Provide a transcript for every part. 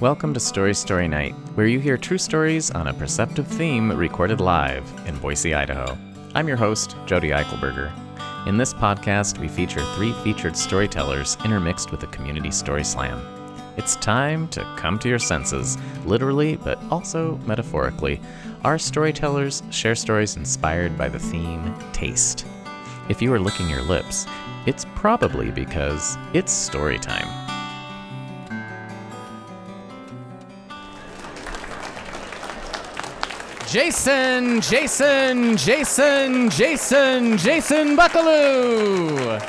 Welcome to Story Story Night, where you hear true stories on a perceptive theme recorded live in Boise, Idaho. I'm your host, Jody Eichelberger. In this podcast, we feature three featured storytellers intermixed with a community story slam. It's time to come to your senses, literally, but also metaphorically. Our storytellers share stories inspired by the theme taste. If you are licking your lips, it's probably because it's story time. Jason, Jason, Jason, Jason, Jason Buckaloo.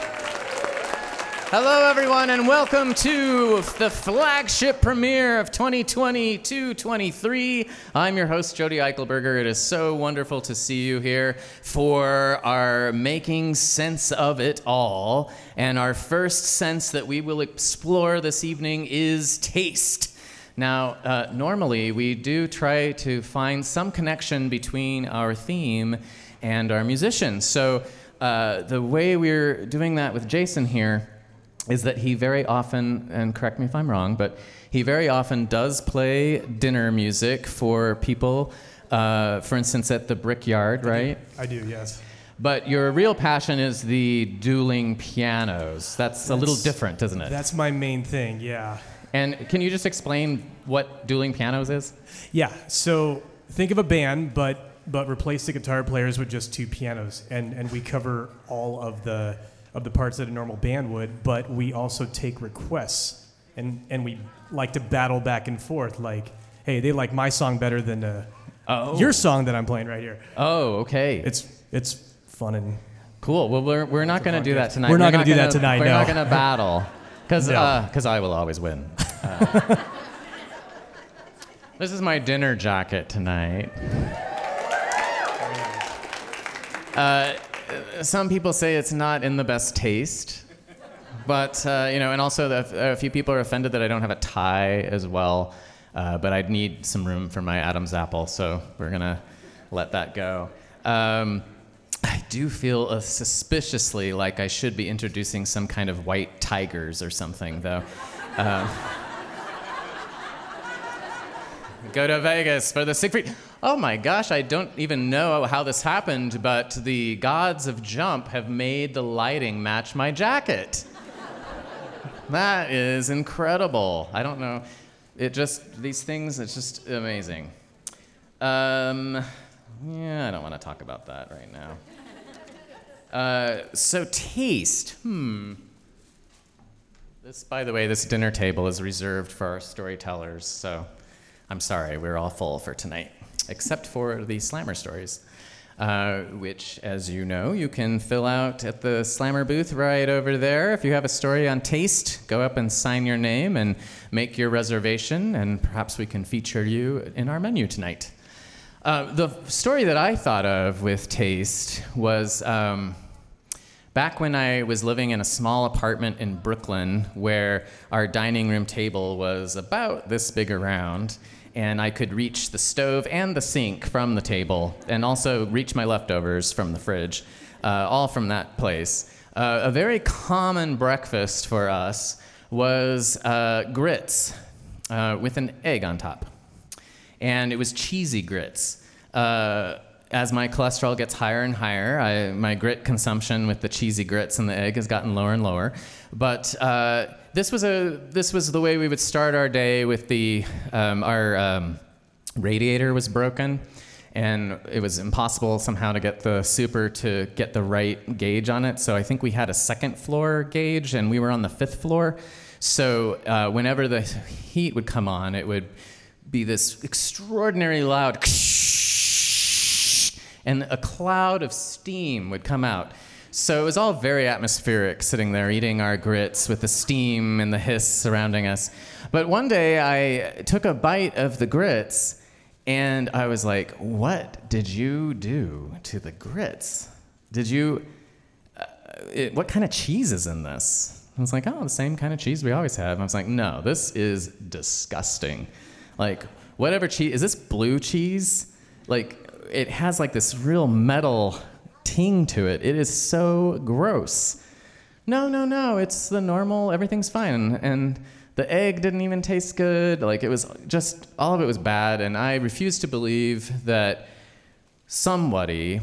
Hello, everyone, and welcome to the flagship premiere of 2022-23. I'm your host, Jody Eichelberger. It is so wonderful to see you here for our Making Sense of It All. And our first sense that we will explore this evening is taste. Now, uh, normally we do try to find some connection between our theme and our musicians. So, uh, the way we're doing that with Jason here is that he very often, and correct me if I'm wrong, but he very often does play dinner music for people, uh, for instance, at the Brickyard, right? I do, yes. But your real passion is the dueling pianos. That's, a little different, isn't it? That's my main thing, yeah. And can you just explain what dueling pianos is? Yeah, so think of a band, but but replace the guitar players with just two pianos, and and we cover all of the of the parts that a normal band would, but we also take requests, and and we like to battle back and forth, like, hey, they like my song better than uh, Oh. your song that I'm playing right here. Oh, okay. It's it's fun and Cool. Well, we're, we're not going to do that tonight. We're not gonna do that tonight, We're no. not going to battle because No. I will always win. Uh, this is my dinner jacket tonight. Uh, some people say it's not in the best taste, but uh, you know, and also the, a few people are offended that I don't have a tie as well. Uh, but I'd need some room for my Adam's apple, so we're gonna let that go. Um, I do feel uh, suspiciously like I should be introducing some kind of white tigers or something, though. Um, go to Vegas for the Siegfried. Oh my gosh, I don't even know how this happened, but the gods of jump have made the lighting match my jacket. That is incredible. I don't know. It just, these things, it's just amazing. Um, yeah, I don't want to talk about that right now. Uh, so, taste. Hmm. This, by the way, this dinner table is reserved for our storytellers, so I'm sorry, we're all full for tonight, except for the slammer stories, uh, which, as you know, you can fill out at the slammer booth right over there. If you have a story on taste, go up and sign your name and make your reservation, and perhaps we can feature you in our menu tonight. Uh, the story that I thought of with taste was um, back when I was living in a small apartment in Brooklyn where our dining room table was about this big around, and I could reach the stove and the sink from the table, and also reach my leftovers from the fridge, uh, all from that place. Uh, a very common breakfast for us was uh, grits uh, with an egg on top and it was cheesy grits. Uh, as my cholesterol gets higher and higher, I, my grit consumption with the cheesy grits and the egg has gotten lower and lower. But uh, this was a this was the way we would start our day. With the um, our um, radiator was broken, and it was impossible somehow to get the super to get the right gauge on it. So I think we had a second floor gauge, and we were on the fifth floor. So uh, whenever the heat would come on, it would be this extraordinarily loud and a cloud of steam would come out. So it was all very atmospheric sitting there eating our grits with the steam and the hiss surrounding us. But one day I took a bite of the grits and I was like, what did you do to the grits? Did you, uh, it, what kind of cheese is in this? I was like, oh, the same kind of cheese we always have. I was like, no, this is disgusting. Like, whatever cheese, is this blue cheese? Like, it has like this real metal ting to it. It is so gross. No, no, no, it's the normal, everything's fine. And the egg didn't even taste good. Like it was just, all of it was bad. And I refuse to believe that somebody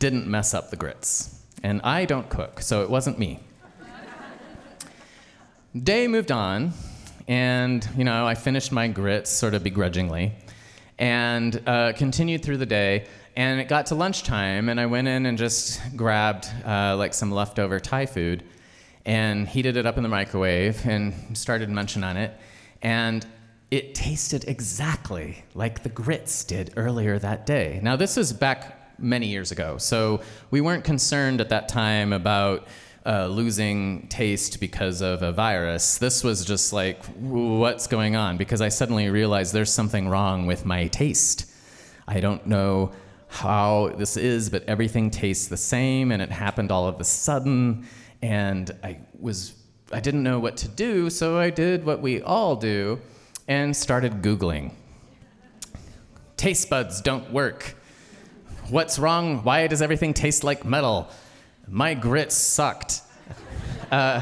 didn't mess up the grits. And I don't cook, so it wasn't me. Day moved on, and you know, I finished my grits sort of begrudgingly, and uh, continued through the day. And it got to lunchtime, and I went in and just grabbed uh, like some leftover Thai food, and heated it up in the microwave, and started munching on it, and it tasted exactly like the grits did earlier that day. Now this was back many years ago, so we weren't concerned at that time about uh, losing taste because of a virus. This was just like, what's going on? Because I suddenly realized there's something wrong with my taste. I don't know how this is, but everything tastes the same, and it happened all of a sudden. And I was, I didn't know what to do, so I did what we all do and started Googling. Taste buds don't work. What's wrong? Why does everything taste like metal? My grits sucked. Uh,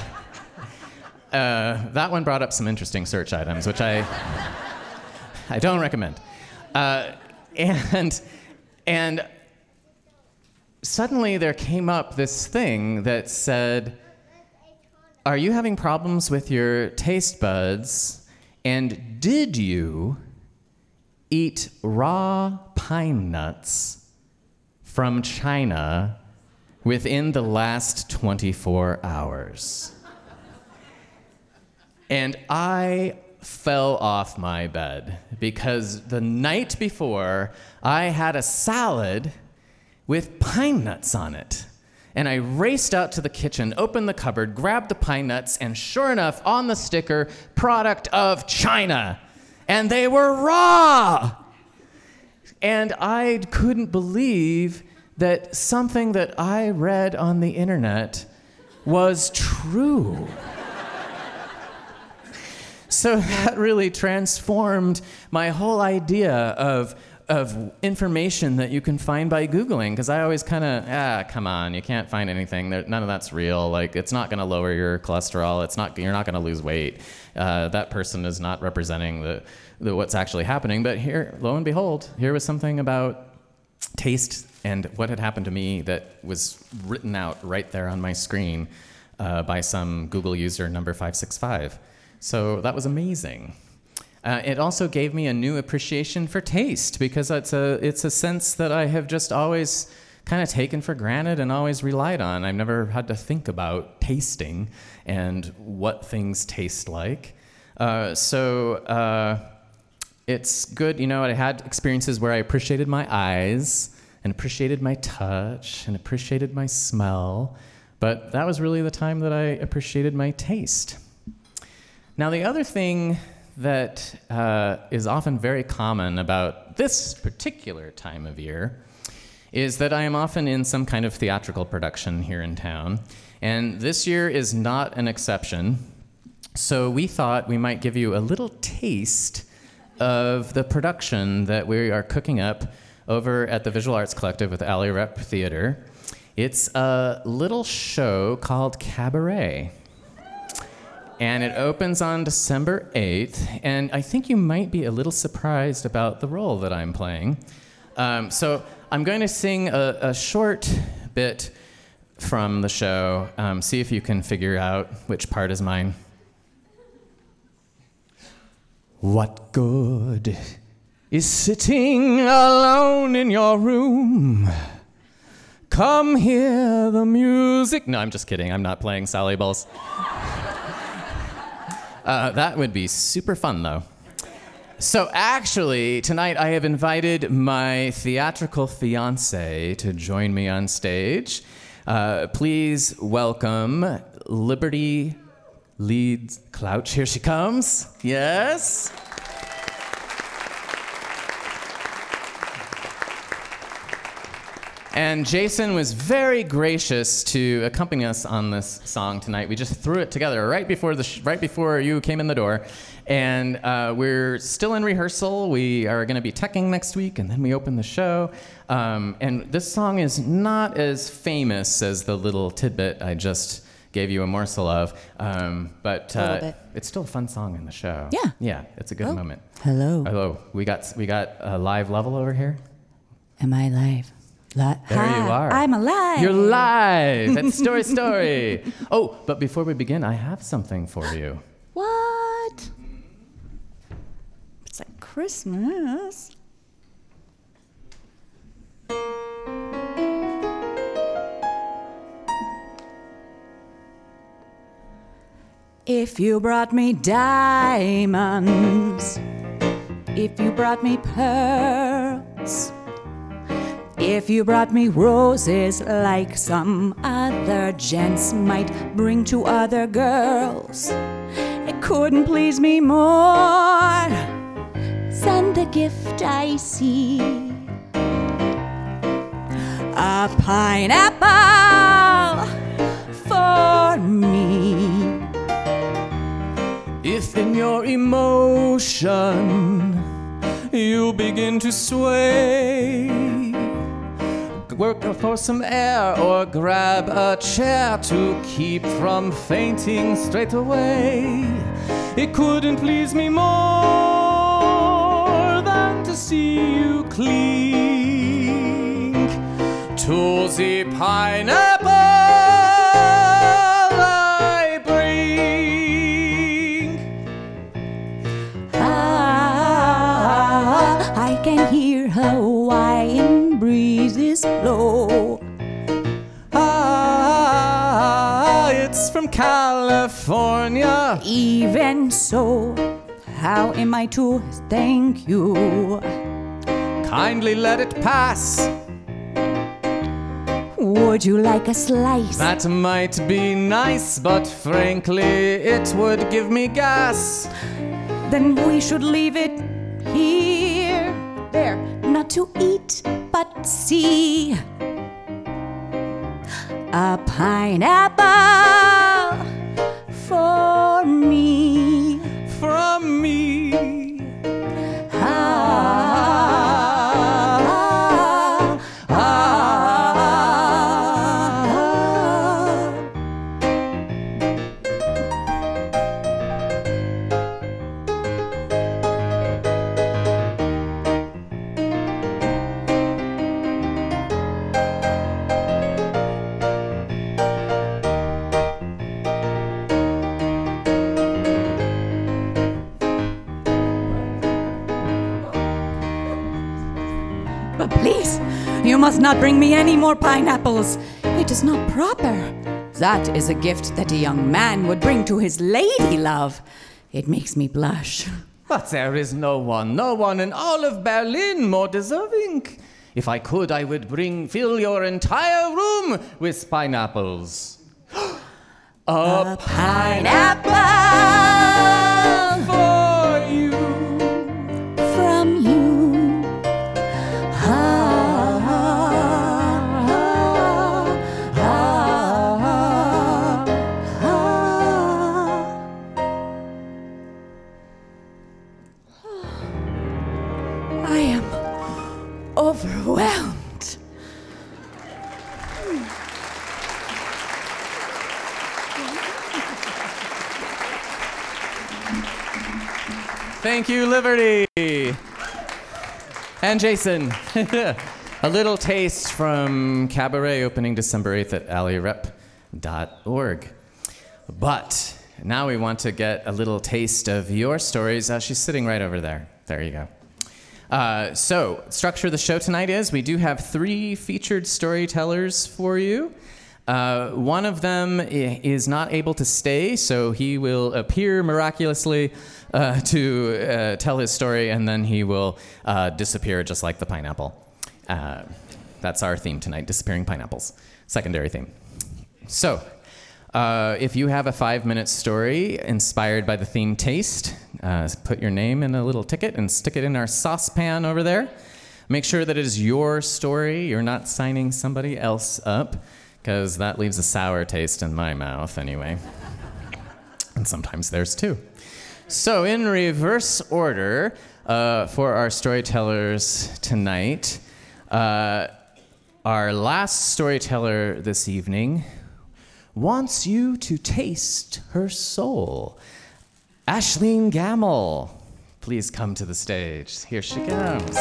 uh, that one brought up some interesting search items, which I I don't recommend. Uh, and and suddenly there came up this thing that said, "Are you having problems with your taste buds? And did you eat raw pine nuts from China?" Within the last 24 hours. And I fell off my bed because the night before I had a salad with pine nuts on it. And I raced out to the kitchen, opened the cupboard, grabbed the pine nuts, and sure enough, on the sticker, product of China. And they were raw. And I couldn't believe that something that I read on the internet was true. so that really transformed my whole idea of, of information that you can find by Googling. Because I always kind of, ah, come on, you can't find anything. there, None of that's real. Like, it's not going to lower your cholesterol. It's not, you're not going to lose weight. Uh, that person is not representing the, the, what's actually happening. But here, lo and behold, here was something about taste and what had happened to me that was written out right there on my screen uh, by some Google user number 565. So that was amazing. Uh, it also gave me a new appreciation for taste because it's a, it's a sense that I have just always kind of taken for granted and always relied on. I've never had to think about tasting and what things taste like. Uh, so uh, it's good, you know, I had experiences where I appreciated my eyes and appreciated my touch and appreciated my smell, but that was really the time that I appreciated my taste. Now, the other thing that uh, is often very common about this particular time of year is that I am often in some kind of theatrical production here in town, and this year is not an exception. So we thought we might give you a little taste of the production that we are cooking up over at the Visual Arts Collective with Alley Rep Theater. It's a little show called Cabaret. And it opens on December 8th. And I think you might be a little surprised about the role that I'm playing. Um, so I'm going to sing a, a, short bit from the show. Um, see if you can figure out which part is mine. What good is sitting alone in your room. Come hear the music. No, I'm just kidding. I'm not playing Sally Bowles. uh, that would be super fun, though. So, actually, tonight I have invited my theatrical fiance to join me on stage. Uh, please welcome Liberty Leeds Clouch. Here she comes. Yes. And Jason was very gracious to accompany us on this song tonight. We just threw it together right before the sh- right before you came in the door, and uh, we're still in rehearsal. We are going to be teching next week, and then we open the show. Um, and this song is not as famous as the little tidbit I just gave you a morsel of. Um, but uh, it's still a fun song in the show. Yeah. Yeah, it's a good Oh. moment. Hello. Hello, we got we got a live level over here. Am I live? Li- There you are. I'm alive. You're live at Story Story. Oh, but before we begin, I have something for you. What? It's like Christmas. If you brought me diamonds, if you brought me pearls, if you brought me roses like some other gents might bring to other girls, it couldn't please me more Send the gift I see. A pineapple for me. If in your emotion you begin to sway, work for some air or grab a chair to keep from fainting straight away. It couldn't please me more than to see you cling to the pineapple breezes. Ah, it's from California. Even so, how am I to thank you? Kindly let it pass. Would you like a slice? That might be nice, but frankly, it would give me gas. then we should leave it here. There, not to eat, but see. A pineapple for me. From me. Must not bring me any more pineapples. It is not proper. That is a gift that a young man would bring to his lady love. It makes me blush. But there is no one, no one in all of Berlin more deserving. If I could, I would bring, fill your entire room with pineapples. A pineapple Thank you, Liberty. And Jason. A little taste from Cabaret opening December 8th at alleyrep.org. But now we want to get a little taste of your stories. Uh, she's sitting right over there. There you go. Uh, so, structure of the show tonight is we do have three featured storytellers for you. Uh, one of them is not able to stay, so he will appear miraculously uh, to uh, tell his story, and then he will uh, disappear just like the pineapple. Uh, that's our theme tonight disappearing pineapples. Secondary theme. So, uh, if you have a five minute story inspired by the theme taste, uh, put your name in a little ticket and stick it in our saucepan over there. Make sure that it is your story. You're not signing somebody else up, because that leaves a sour taste in my mouth anyway. and sometimes there's two. So, in reverse order uh, for our storytellers tonight, uh, our last storyteller this evening wants you to taste her soul. Ashleen Gamel, please come to the stage. Here she comes.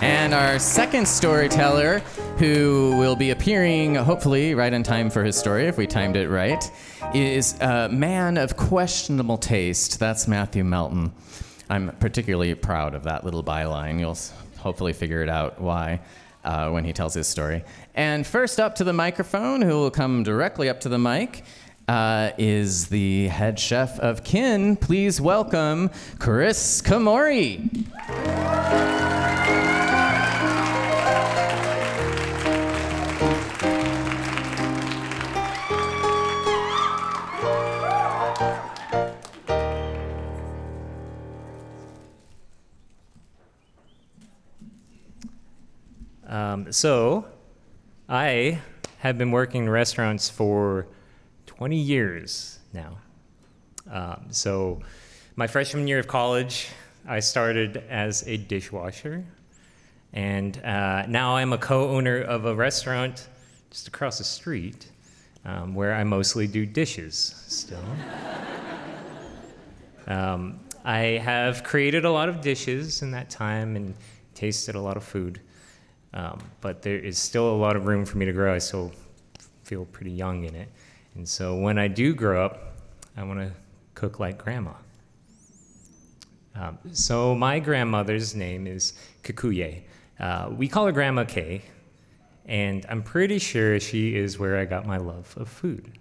And our second storyteller, who will be appearing hopefully right in time for his story, if we timed it right, is a man of questionable taste. That's Matthew Melton. I'm particularly proud of that little byline. You'll hopefully figure it out why uh, when he tells his story. And first up to the microphone, who will come directly up to the mic, uh, is the head chef of Kin. Please welcome Chris Komori. Um, so, I have been working in restaurants for 20 years now. Um, so, my freshman year of college, I started as a dishwasher, and uh, now I'm a co-owner of a restaurant just across the street, um, where I mostly do dishes still. Um, I have created a lot of dishes in that time and tasted a lot of food. Um, but there is still a lot of room for me to grow. I still feel pretty young in it. And so when I do grow up, I want to cook like grandma. Um, so my grandmother's name is Kikuye. Uh, we call her Grandma Kay, and I'm pretty sure she is where I got my love of food.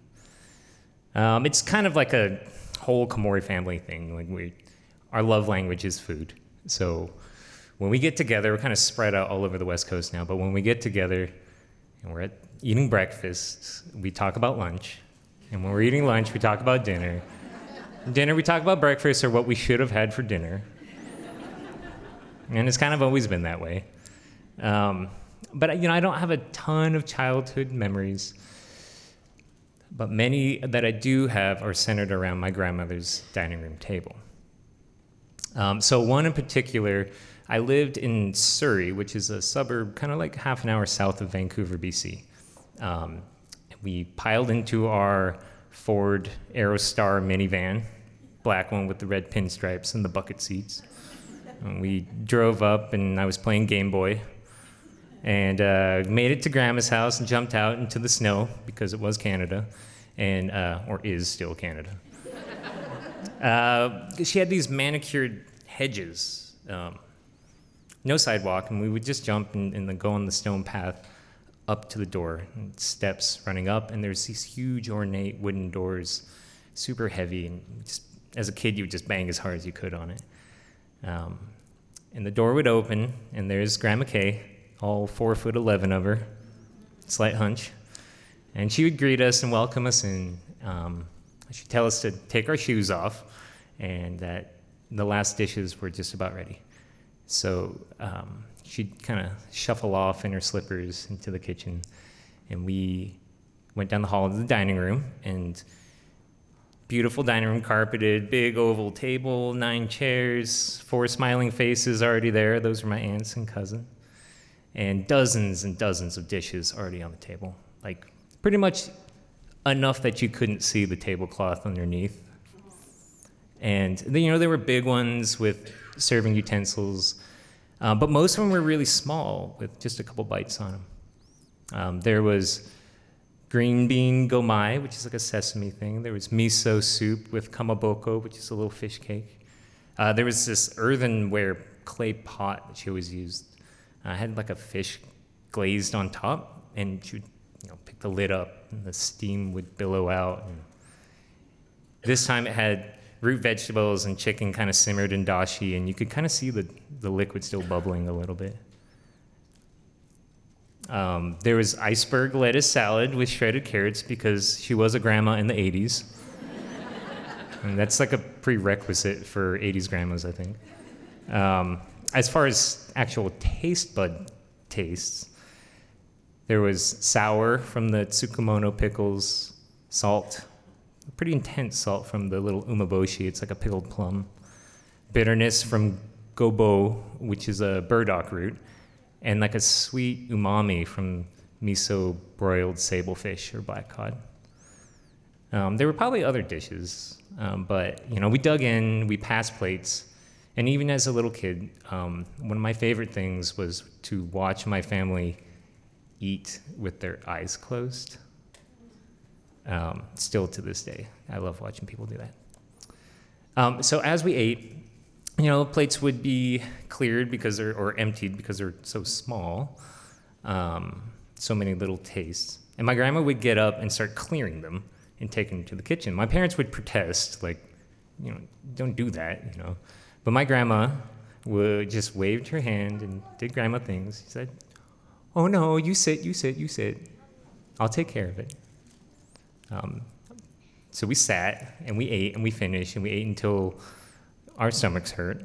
Um, it's kind of like a whole Komori family thing. Like we, our love language is food. So when we get together, we're kind of spread out all over the West Coast now. But when we get together and we're at eating breakfast, we talk about lunch. And when we're eating lunch, we talk about dinner. dinner, we talk about breakfast or what we should have had for dinner. And it's kind of always been that way. Um, but you know, I don't have a ton of childhood memories but many that I do have are centered around my grandmother's dining room table. Um, so, one in particular, I lived in Surrey, which is a suburb kind of like half an hour south of Vancouver, BC. Um, we piled into our Ford Aerostar minivan, black one with the red pinstripes and the bucket seats. And we drove up, and I was playing Game Boy and uh, made it to grandma's house and jumped out into the snow because it was Canada, and uh, or is still Canada. Uh, she had these manicured hedges, um, no sidewalk, and we would just jump and, and then go on the stone path up to the door, steps running up, and there's these huge ornate wooden doors, super heavy, and just, as a kid you would just bang as hard as you could on it. Um, and the door would open, and there's Grandma Kay, all four foot eleven of her, slight hunch, and she would greet us and welcome us and Um, she'd tell us to take our shoes off, and that the last dishes were just about ready. So um, she'd kind of shuffle off in her slippers into the kitchen, and we went down the hall to the dining room and beautiful dining room carpeted, big oval table, nine chairs, four smiling faces already there. Those are my aunts and cousin. And dozens and dozens of dishes already on the table. Like pretty much enough that you couldn't see the tablecloth underneath. And you know, there were big ones with serving utensils, uh, but most of them were really small with just a couple bites on them. Um, there was green bean gomaae, which is like a sesame thing. There was miso soup with kamaboko, which is a little fish cake. Uh, there was this earthenware clay pot that she always used. Uh, had like a fish glazed on top, and she would you know, pick the lid up, and the steam would billow out. And this time it had root vegetables and chicken kind of simmered in dashi, and you could kind of see the, the liquid still bubbling a little bit. Um, there was iceberg lettuce salad with shredded carrots because she was a grandma in the 80s. and that's like a prerequisite for 80s grandmas, I think. Um, as far as actual taste bud tastes, there was sour from the tsukemono pickles, salt, pretty intense salt from the little umeboshi. It's like a pickled plum. Bitterness from gobo, which is a burdock root, and like a sweet umami from miso broiled sablefish or black cod. Um, there were probably other dishes, um, but you know, we dug in, we passed plates, and even as a little kid, um, one of my favorite things was to watch my family eat with their eyes closed. Um, still to this day, I love watching people do that. Um, so as we ate, you know, plates would be cleared because they're or emptied because they're so small, um, so many little tastes. And my grandma would get up and start clearing them and take them to the kitchen. My parents would protest, like, you know, don't do that, you know. But my grandma would just waved her hand and did grandma things. She said, "Oh no, you sit, you sit, you sit. I'll take care of it." Um, so we sat and we ate and we finished and we ate until our stomachs hurt.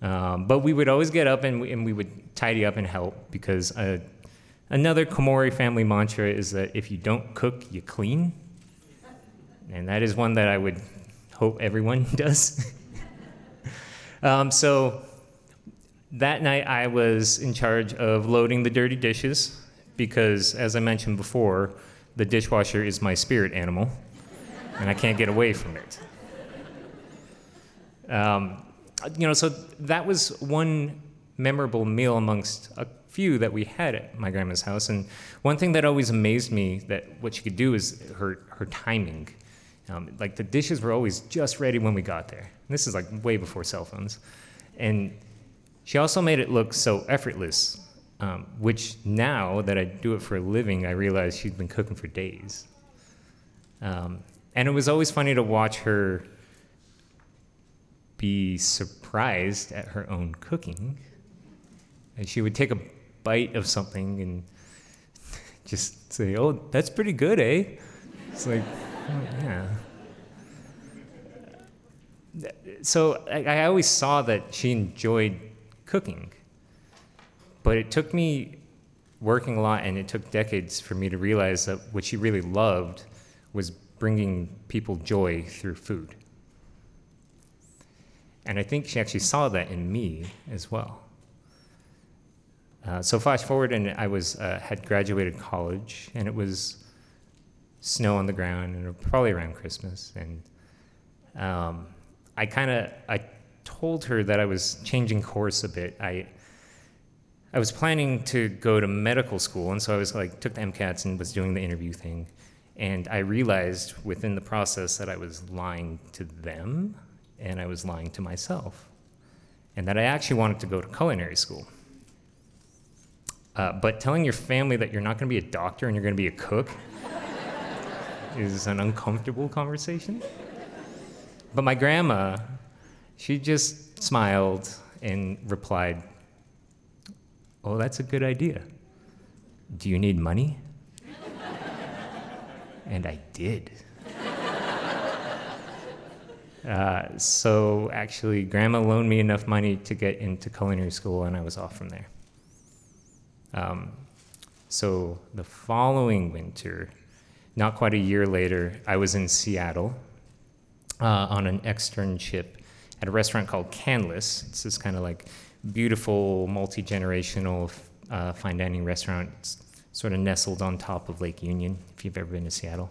Um, but we would always get up and we, and we would tidy up and help because uh, another Komori family mantra is that if you don't cook, you clean. And that is one that I would hope everyone does. um, so that night I was in charge of loading the dirty dishes because, as I mentioned before, the dishwasher is my spirit animal and I can't get away from it. Um, you know, so that was one memorable meal amongst a few that we had at my grandma's house. And one thing that always amazed me that what she could do is her, her timing. Um, like the dishes were always just ready when we got there. And this is like way before cell phones. And she also made it look so effortless, um, which now that I do it for a living, I realize she'd been cooking for days. Um, and it was always funny to watch her be surprised at her own cooking. And she would take a bite of something and just say, "Oh, that's pretty good, eh?" It's like, oh, yeah. So I, I always saw that she enjoyed cooking, but it took me working a lot, and it took decades for me to realize that what she really loved was bringing people joy through food. And I think she actually saw that in me as well. Uh, so fast forward, and I was uh, had graduated college, and it was snow on the ground, and probably around Christmas, and um, I kind of I told her that I was changing course a bit. I I was planning to go to medical school, and so I was like took the MCATs and was doing the interview thing, and I realized within the process that I was lying to them and I was lying to myself, and that I actually wanted to go to culinary school. Uh, but telling your family that you're not going to be a doctor and you're going to be a cook is an uncomfortable conversation. But my grandma, she just smiled and replied, Oh, that's a good idea. Do you need money? and I did. Uh, so actually, grandma loaned me enough money to get into culinary school, and I was off from there. Um, so the following winter, not quite a year later, I was in Seattle uh, on an externship at a restaurant called Canlis. It's this kind of like beautiful, multi generational uh, fine dining restaurant, sort of nestled on top of Lake Union, if you've ever been to Seattle.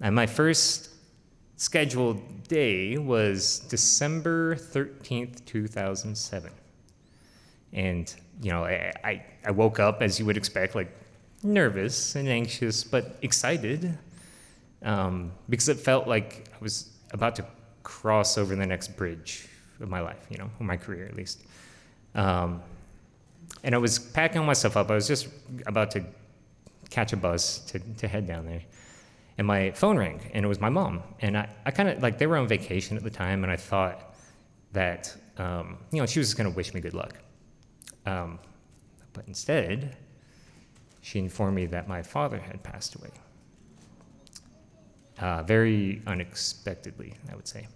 And my first scheduled day was December 13th, 2007. And, you know, I, I, woke up, as you would expect, like nervous and anxious, but excited um, because it felt like I was about to cross over the next bridge of my life, you know, of my career at least. Um, and I was packing myself up. I was just about to catch a bus to, to head down there. And my phone rang and it was my mom. And i, I kind of like they were on vacation at the time and i thought that um, you know she was just going to wish me good luck. Um, but instead she informed me that my father had passed away. Uh, very unexpectedly i would say.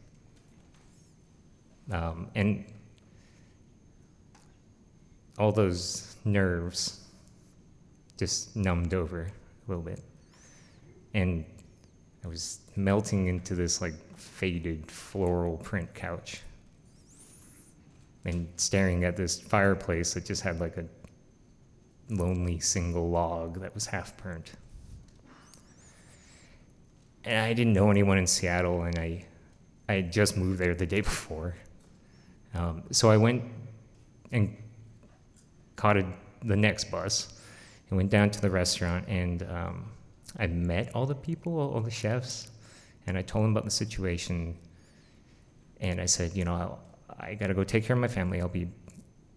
Um, and all those nerves just numbed over a little bit and I was melting into this like faded floral print couch and staring at this fireplace that just had like a lonely single log that was half burnt. And I didn't know anyone in Seattle, and I, I had just moved there the day before. Um, so I went and caught a, the next bus and went down to the restaurant, and um, I met all the people, all the chefs, and I told them about the situation. And I said, you know, I'll, I got to go take care of my family. I'll be,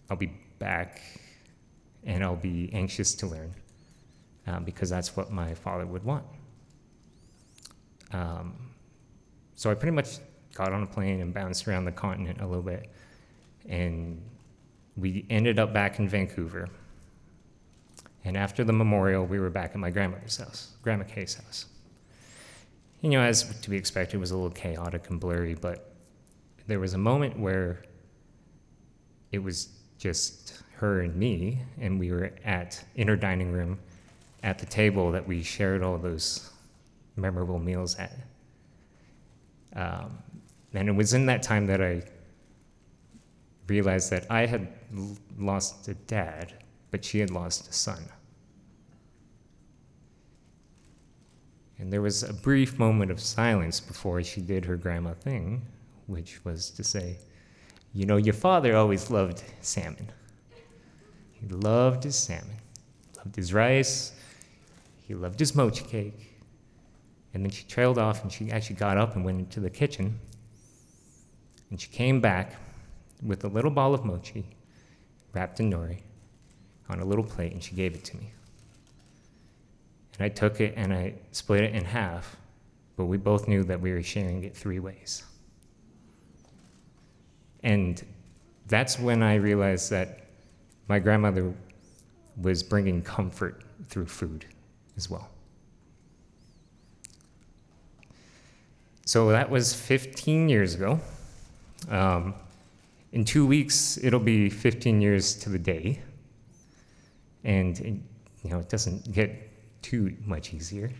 I'll be back, and I'll be anxious to learn, um, because that's what my father would want. Um, so I pretty much got on a plane and bounced around the continent a little bit, and we ended up back in Vancouver. And after the memorial, we were back at my grandmother's house, Grandma Kay's house. You know, as to be expected, it was a little chaotic and blurry, but there was a moment where it was just her and me, and we were at inner dining room at the table that we shared all those memorable meals at. Um, and it was in that time that I realized that I had lost a dad, but she had lost a son. And there was a brief moment of silence before she did her grandma thing, which was to say, You know, your father always loved salmon. He loved his salmon, loved his rice, he loved his mochi cake. And then she trailed off and she actually got up and went into the kitchen. And she came back with a little ball of mochi wrapped in nori on a little plate and she gave it to me. And I took it and I split it in half, but we both knew that we were sharing it three ways. And that's when I realized that my grandmother was bringing comfort through food as well. So that was 15 years ago. Um, in two weeks, it'll be 15 years to the day. And, it, you know, it doesn't get too much easier.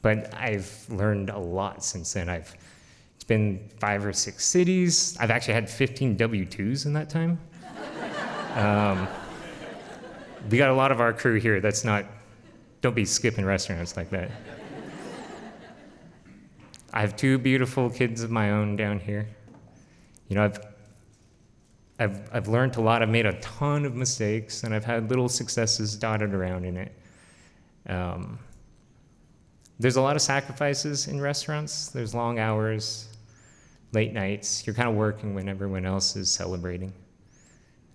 But I've learned a lot since then. I've, it's been five or six cities. I've actually had 15 W 2s in that time. um, we got a lot of our crew here that's not, don't be skipping restaurants like that. I have two beautiful kids of my own down here. You know, I've, I've, I've learned a lot. I've made a ton of mistakes, and I've had little successes dotted around in it. Um, there's a lot of sacrifices in restaurants. There's long hours, late nights. You're kind of working when everyone else is celebrating.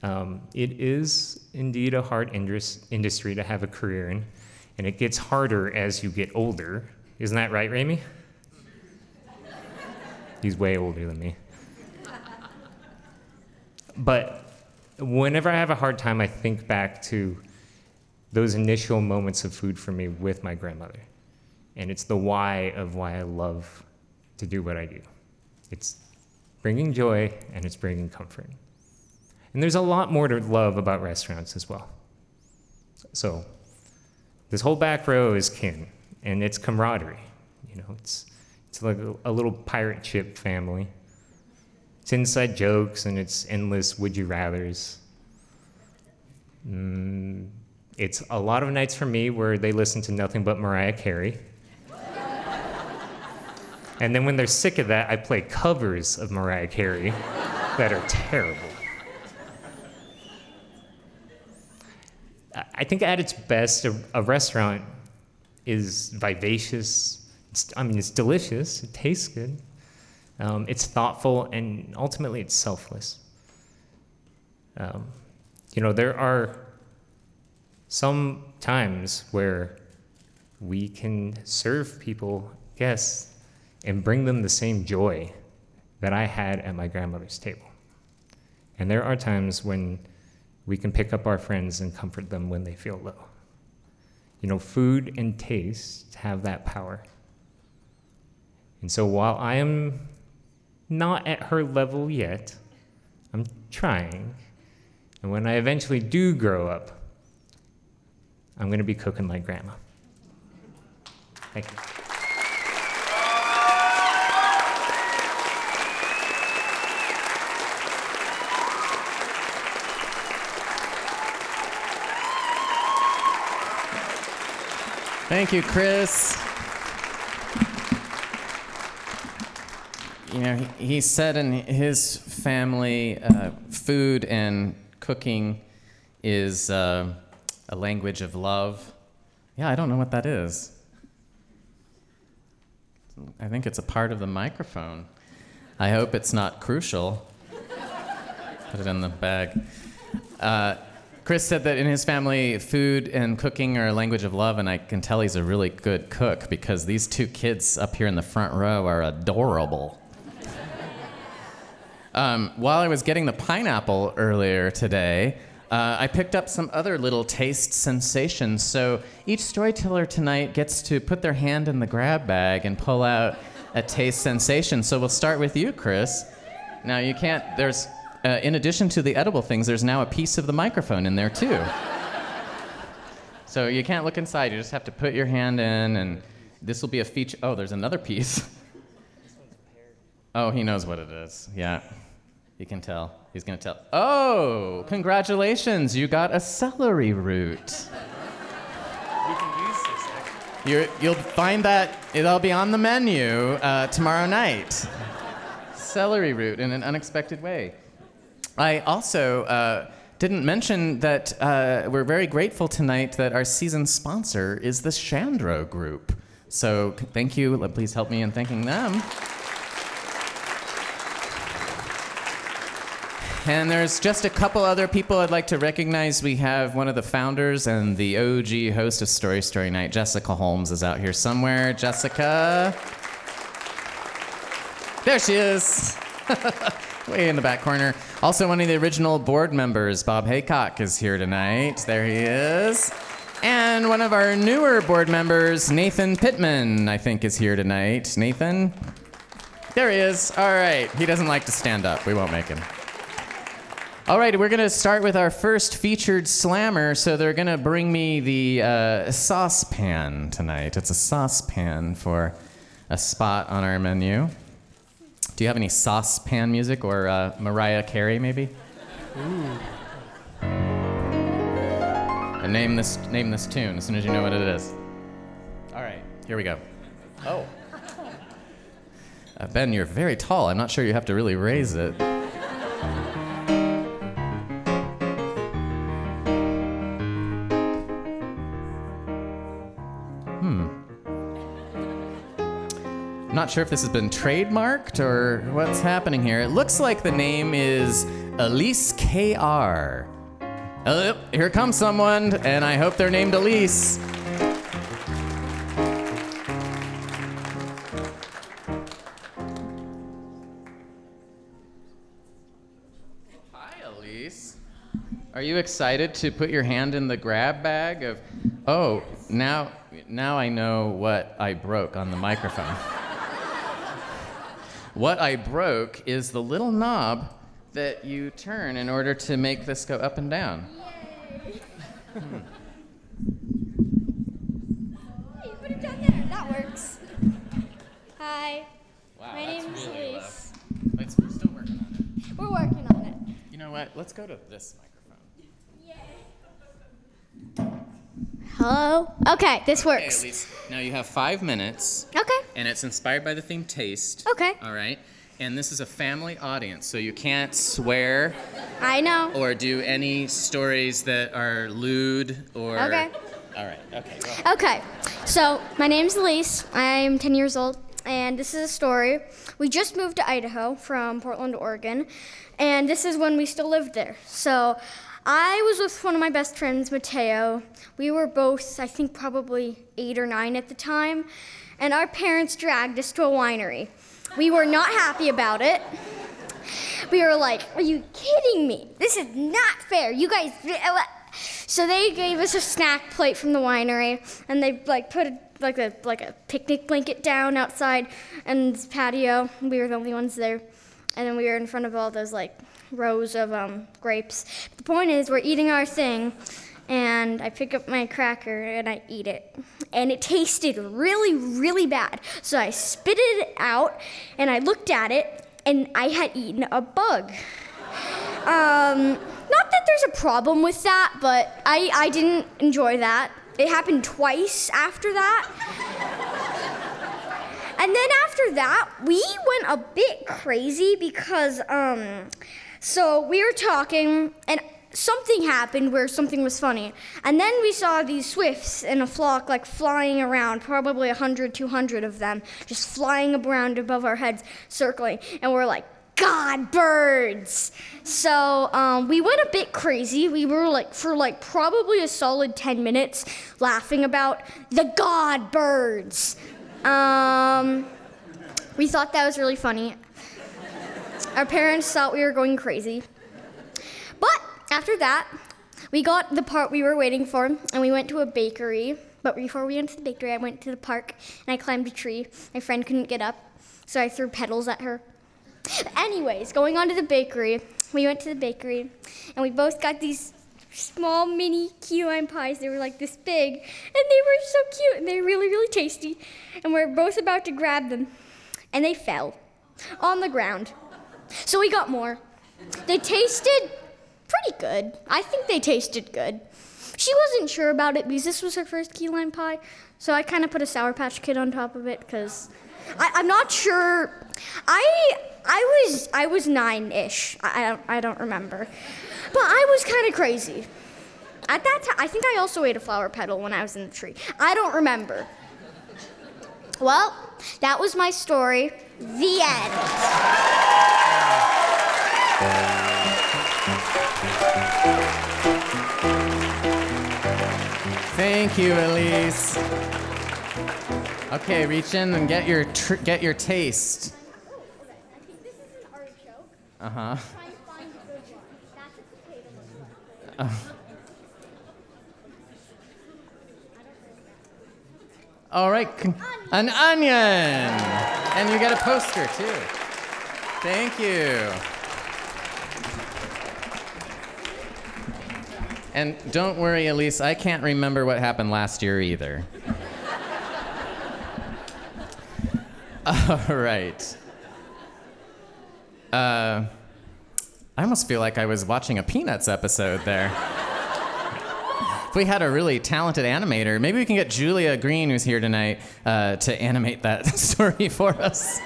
Um, it is indeed a hard indus- industry to have a career in, and it gets harder as you get older. Isn't that right, Ramy? He's way older than me. But whenever I have a hard time, I think back to those initial moments of food for me with my grandmother. And it's the why of why I love to do what I do. It's bringing joy and it's bringing comfort. And there's a lot more to love about restaurants as well. So, this whole back row is kin, and it's camaraderie. You know, it's it's like a, a little pirate ship family. It's inside jokes and it's endless would you rather's. Mm, it's a lot of nights for me where they listen to nothing but Mariah Carey. and then when they're sick of that, I play covers of Mariah Carey that are terrible. I- think at its best, a, a restaurant is vivacious. It's, I mean, it's delicious. It tastes good. Um, it's thoughtful, and ultimately, it's selfless. Um, you know, there are some times where we can serve people, guests, and bring them the same joy that I had at my grandmother's table. And there are times when we can pick up our friends and comfort them when they feel low. You know, food and taste have that power. And so while I am not at her level yet. I'm trying. And when I eventually do grow up, I'm going to be cooking like grandma. Thank you. Thank you, Chris. You know, he, he said in his family, uh, food and cooking is uh, a language of love. Yeah, I don't know what that is. I think it's a part of the microphone. I hope it's not crucial. Put it in the bag. Uh, Chris said that in his family, food and cooking are a language of love, and I can tell he's a really good cook because these two kids up here in the front row are adorable. Um, while I was getting the pineapple earlier today, uh, I picked up some other little taste sensations. So each storyteller tonight gets to put their hand in the grab bag and pull out a taste sensation. So we'll start with you, Chris. Now you can't. There's, uh, in addition to the edible things, there's now a piece of the microphone in there too. so you can't look inside. You just have to put your hand in, and this will be a feature. Oh, there's another piece. Oh, he knows what it is. Yeah. He can tell. He's going to tell. Oh, congratulations. You got a celery root. You're, you'll find that it'll be on the menu uh, tomorrow night. celery root in an unexpected way. I also uh, didn't mention that uh, we're very grateful tonight that our season sponsor is the Chandro Group. So thank you. Please help me in thanking them. And there's just a couple other people I'd like to recognize. We have one of the founders and the OG host of Story Story Night, Jessica Holmes, is out here somewhere. Jessica. There she is. Way in the back corner. Also, one of the original board members, Bob Haycock, is here tonight. There he is. And one of our newer board members, Nathan Pittman, I think, is here tonight. Nathan? There he is. All right. He doesn't like to stand up. We won't make him. All right, we're going to start with our first featured slammer. So they're going to bring me the uh, saucepan tonight. It's a saucepan for a spot on our menu. Do you have any saucepan music or uh, Mariah Carey, maybe? And name this name this tune as soon as you know what it is. All right, here we go. Oh. Uh, ben, you're very tall. I'm not sure you have to really raise it. Not sure if this has been trademarked or what's happening here. It looks like the name is Elise KR. Oh, here comes someone, and I hope they're named Elise. Hi, Elise. Are you excited to put your hand in the grab bag of? Oh, now, now I know what I broke on the microphone. What I broke is the little knob that you turn in order to make this go up and down. Hey, put it down there. That works. Hi. Wow, My that's name's really Elise. we're still working on it. We're working on it. You know what? Let's go to this microphone. Hello? Okay, this Okay, works. Elise. Now you have five minutes, Okay. and it's inspired by the theme taste. Okay. All right. And this is a family audience, so you can't swear I know. or do any stories that are lewd or. Okay. All right. Okay. Okay. So, my name's Elise. I'm 10 years old, and this is a story. We just moved to Idaho from Portland, Oregon, and this is when we still lived there. So, I was with one of my best friends, Mateo. We were both, I think, probably eight or nine at the time, and our parents dragged us to a winery. We were not happy about it. We were like, Are you kidding me? This is not fair. You guys. So they gave us a snack plate from the winery, and they like put a, like a like a picnic blanket down outside and this patio. We were the only ones there, and then we were in front of all those like rows of um, grapes. The point is, we're eating our thing, and I pick up my cracker and I eat it, and it tasted really really bad. So I spit it out, and I looked at it, and I had eaten a bug. Um, not that there's a problem with that, but I, I didn't enjoy that. it happened twice after that. and then after that, we went a bit crazy because, um, so we were talking and something happened where something was funny. And then we saw these swifts in a flock, like flying around, probably 100, 200 of them, just flying around above our heads, circling. And we're like, God, birds! So um, we went a bit crazy. We were like, for like probably a solid 10 minutes, laughing about the God birds. Um, we thought that was really funny. Our parents thought we were going crazy. But after that, we got the part we were waiting for, and we went to a bakery. But before we went to the bakery, I went to the park and I climbed a tree. My friend couldn't get up, so I threw petals at her. Anyways, going on to the bakery, we went to the bakery, and we both got these small mini key lime pies. They were like this big, and they were so cute, and they were really, really tasty. And we're both about to grab them, and they fell on the ground. So we got more. They tasted pretty good. I think they tasted good. She wasn't sure about it because this was her first key lime pie, so I kind of put a Sour Patch Kid on top of it because I'm not sure. I I was I was nine-ish. I, I don't I don't remember, but I was kind of crazy. At that time, I think I also ate a flower petal when I was in the tree. I don't remember. Well, that was my story. The end. Thank you, Elise. Okay, reach in and get your tr- get your taste. I think this is an artichoke. Uh huh. Try and find a good one. That's a potato. All right, con- an onion, and you get a poster too. Thank you. And don't worry, Elise, I can't remember what happened last year either. All right. Uh, I almost feel like I was watching a Peanuts episode there. If we had a really talented animator, maybe we can get Julia Green, who's here tonight, uh, to animate that story for us.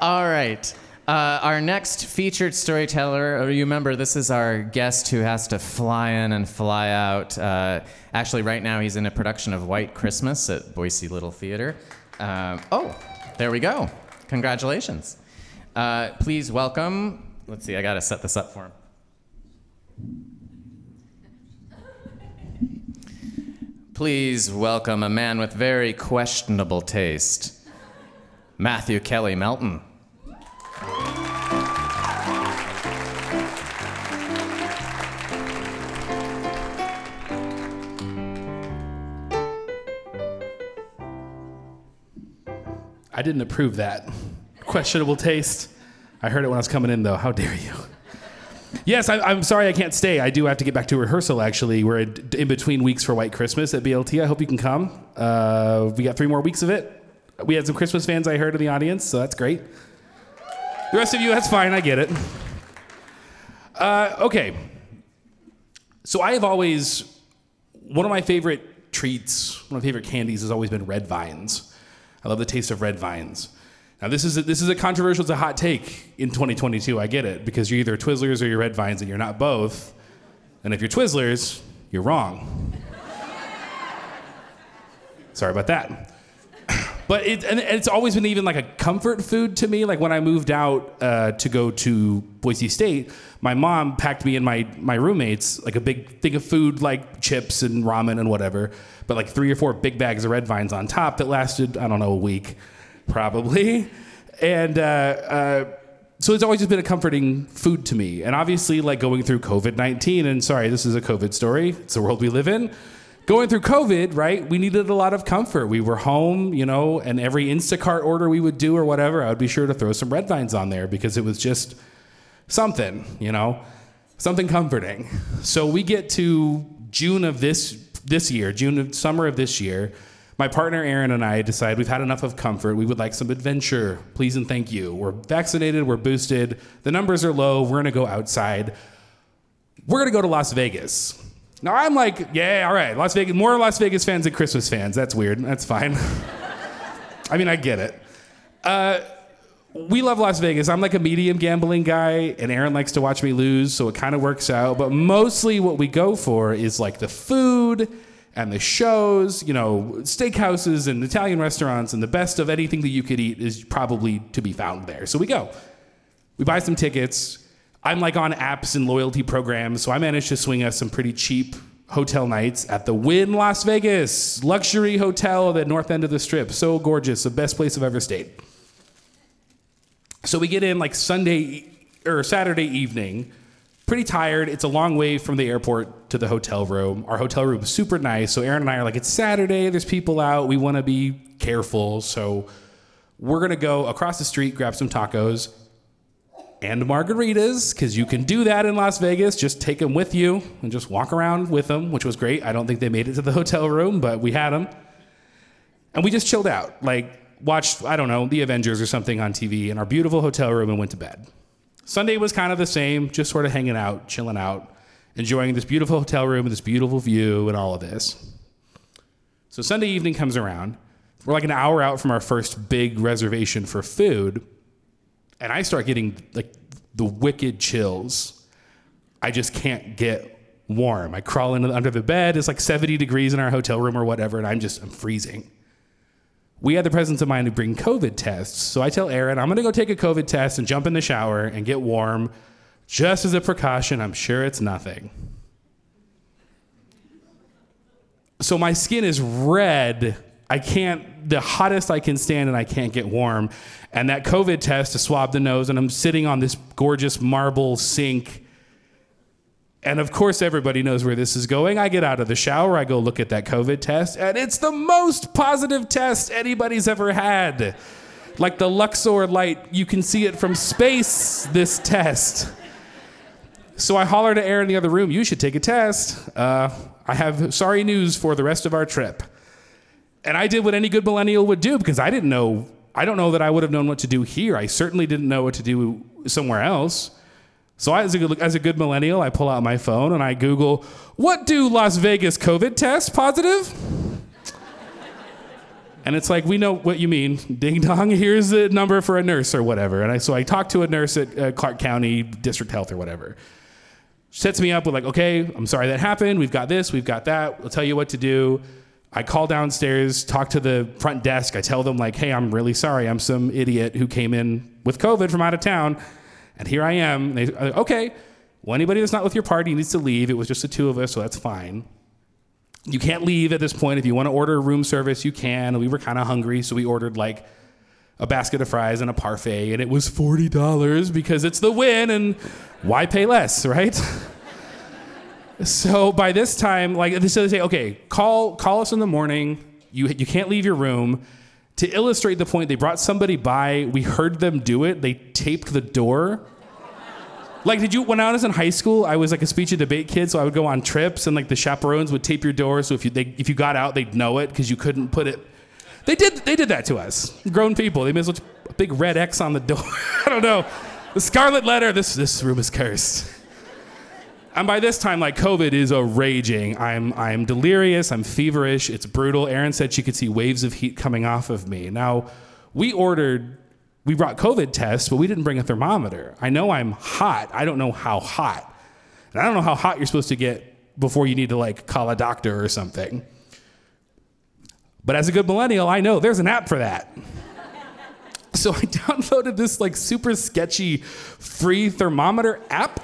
All right. Uh, our next featured storyteller, uh, you remember this is our guest who has to fly in and fly out. Uh, actually, right now he's in a production of White Christmas at Boise Little Theater. Um, oh, there we go. Congratulations. Uh, please welcome, let's see, I gotta set this up for him. Please welcome a man with very questionable taste, Matthew Kelly Melton. I didn't approve that. Questionable taste. I heard it when I was coming in, though. How dare you? Yes, I, I'm sorry I can't stay. I do have to get back to rehearsal, actually. We're in in between weeks for White Christmas at BLT. I hope you can come. Uh, we got three more weeks of it. We had some Christmas fans I heard in the audience, so that's great. The rest of you, that's fine. I get it. Uh, okay. So I have always, one of my favorite treats, one of my favorite candies has always been red vines. I love the taste of red vines. Now this is a, this is a controversial, it's a hot take in 2022. I get it because you're either Twizzlers or you're red vines, and you're not both. And if you're Twizzlers, you're wrong. Sorry about that. But it, and it's always been even like a comfort food to me. Like when I moved out uh, to go to Boise State, my mom packed me and my my roommates like a big thing of food, like chips and ramen and whatever, but like three or four big bags of red vines on top that lasted I don't know a week, probably, and. Uh, uh, so it's always just been a comforting food to me. And obviously, like going through COVID 19, and sorry, this is a COVID story, it's the world we live in. Going through COVID, right, we needed a lot of comfort. We were home, you know, and every Instacart order we would do or whatever, I would be sure to throw some red vines on there because it was just something, you know, something comforting. So we get to June of this this year, June of summer of this year. My partner Aaron and I decide we've had enough of comfort. We would like some adventure. Please and thank you. We're vaccinated, we're boosted, the numbers are low, we're gonna go outside. We're gonna go to Las Vegas. Now I'm like, yeah, all right, Las Vegas, more Las Vegas fans than Christmas fans. That's weird. That's fine. I mean, I get it. Uh, we love Las Vegas. I'm like a medium gambling guy, and Aaron likes to watch me lose, so it kind of works out. But mostly what we go for is like the food and the shows, you know, steakhouses and Italian restaurants, and the best of anything that you could eat is probably to be found there. So we go. We buy some tickets. I'm like on apps and loyalty programs, so I managed to swing us some pretty cheap hotel nights at the Wynn Las Vegas luxury hotel at the north end of the strip. So gorgeous, the best place I've ever stayed. So we get in like Sunday or Saturday evening, pretty tired. It's a long way from the airport to the hotel room. Our hotel room is super nice. So Aaron and I are like, it's Saturday, there's people out. We want to be careful. So we're going to go across the street, grab some tacos and margaritas, because you can do that in Las Vegas. Just take them with you and just walk around with them, which was great. I don't think they made it to the hotel room, but we had them. And we just chilled out. Like, watched, I don't know, The Avengers or something on TV in our beautiful hotel room and went to bed. Sunday was kind of the same, just sort of hanging out, chilling out, enjoying this beautiful hotel room and this beautiful view and all of this. So Sunday evening comes around. We're like an hour out from our first big reservation for food, and I start getting like the wicked chills. I just can't get warm. I crawl into under the bed. It's like 70 degrees in our hotel room or whatever, and I'm just I'm freezing we had the presence of mind to bring COVID tests. So I tell Aaron, I'm going to go take a COVID test and jump in the shower and get warm just as a precaution. I'm sure it's nothing. So my skin is red. I can't, the hottest I can stand, and I can't get warm. And that COVID test to swab the nose, and I'm sitting on this gorgeous marble sink. And of course, everybody knows where this is going. I get out of the shower, I go look at that COVID test, and it's the most positive test anybody's ever had. Like the Luxor light, you can see it from space, this test. So I holler to Aaron in the other room, you should take a test. Uh, I have sorry news for the rest of our trip. And I did what any good millennial would do because I didn't know, I don't know that I would have known what to do here. I certainly didn't know what to do somewhere else. So I, as a, good, as a good millennial, I pull out my phone and I Google, what do Las Vegas COVID tests positive? And it's like, we know what you mean. Ding dong, here's the number for a nurse or whatever. And I, so I talked to a nurse at uh, Clark County District Health or whatever. Sets me up with, like, okay, I'm sorry that happened. We've got this, we've got that. We'll tell you what to do. I call downstairs, talk to the front desk. I tell them, like, hey, I'm really sorry. I'm some idiot who came in with COVID from out of town. And here I am. And they, like, okay, well, anybody that's not with your party needs to leave. It was just the two of us, so that's fine. You can't leave at this point. If you want to order room service, you can. We were kind of hungry, so we ordered like a basket of fries and a parfait, and it was $40 because it's the Wynn, and why pay less, right? so by this time, like, so they say, okay, call, call us in the morning. You, you can't leave your room. To illustrate the point, they brought somebody by. We heard them do it. They taped the door. Like, did you, when I was in high school, I was like a speech and debate kid, so I would go on trips and like the chaperones would tape your door so if you, they, if you got out, they'd know it because you couldn't put it. They did, they did that to us, grown people. They made a big red X on the door. I don't know. The scarlet letter, this, this room is cursed. And by this time, like COVID is a raging. I'm I'm delirious. I'm feverish. It's brutal. Erin said she could see waves of heat coming off of me. Now, we ordered, we brought COVID tests, but we didn't bring a thermometer. I know I'm hot. I don't know how hot, and I don't know how hot you're supposed to get before you need to like call a doctor or something. But as a good millennial, I know there's an app for that. so I downloaded this like super sketchy free thermometer app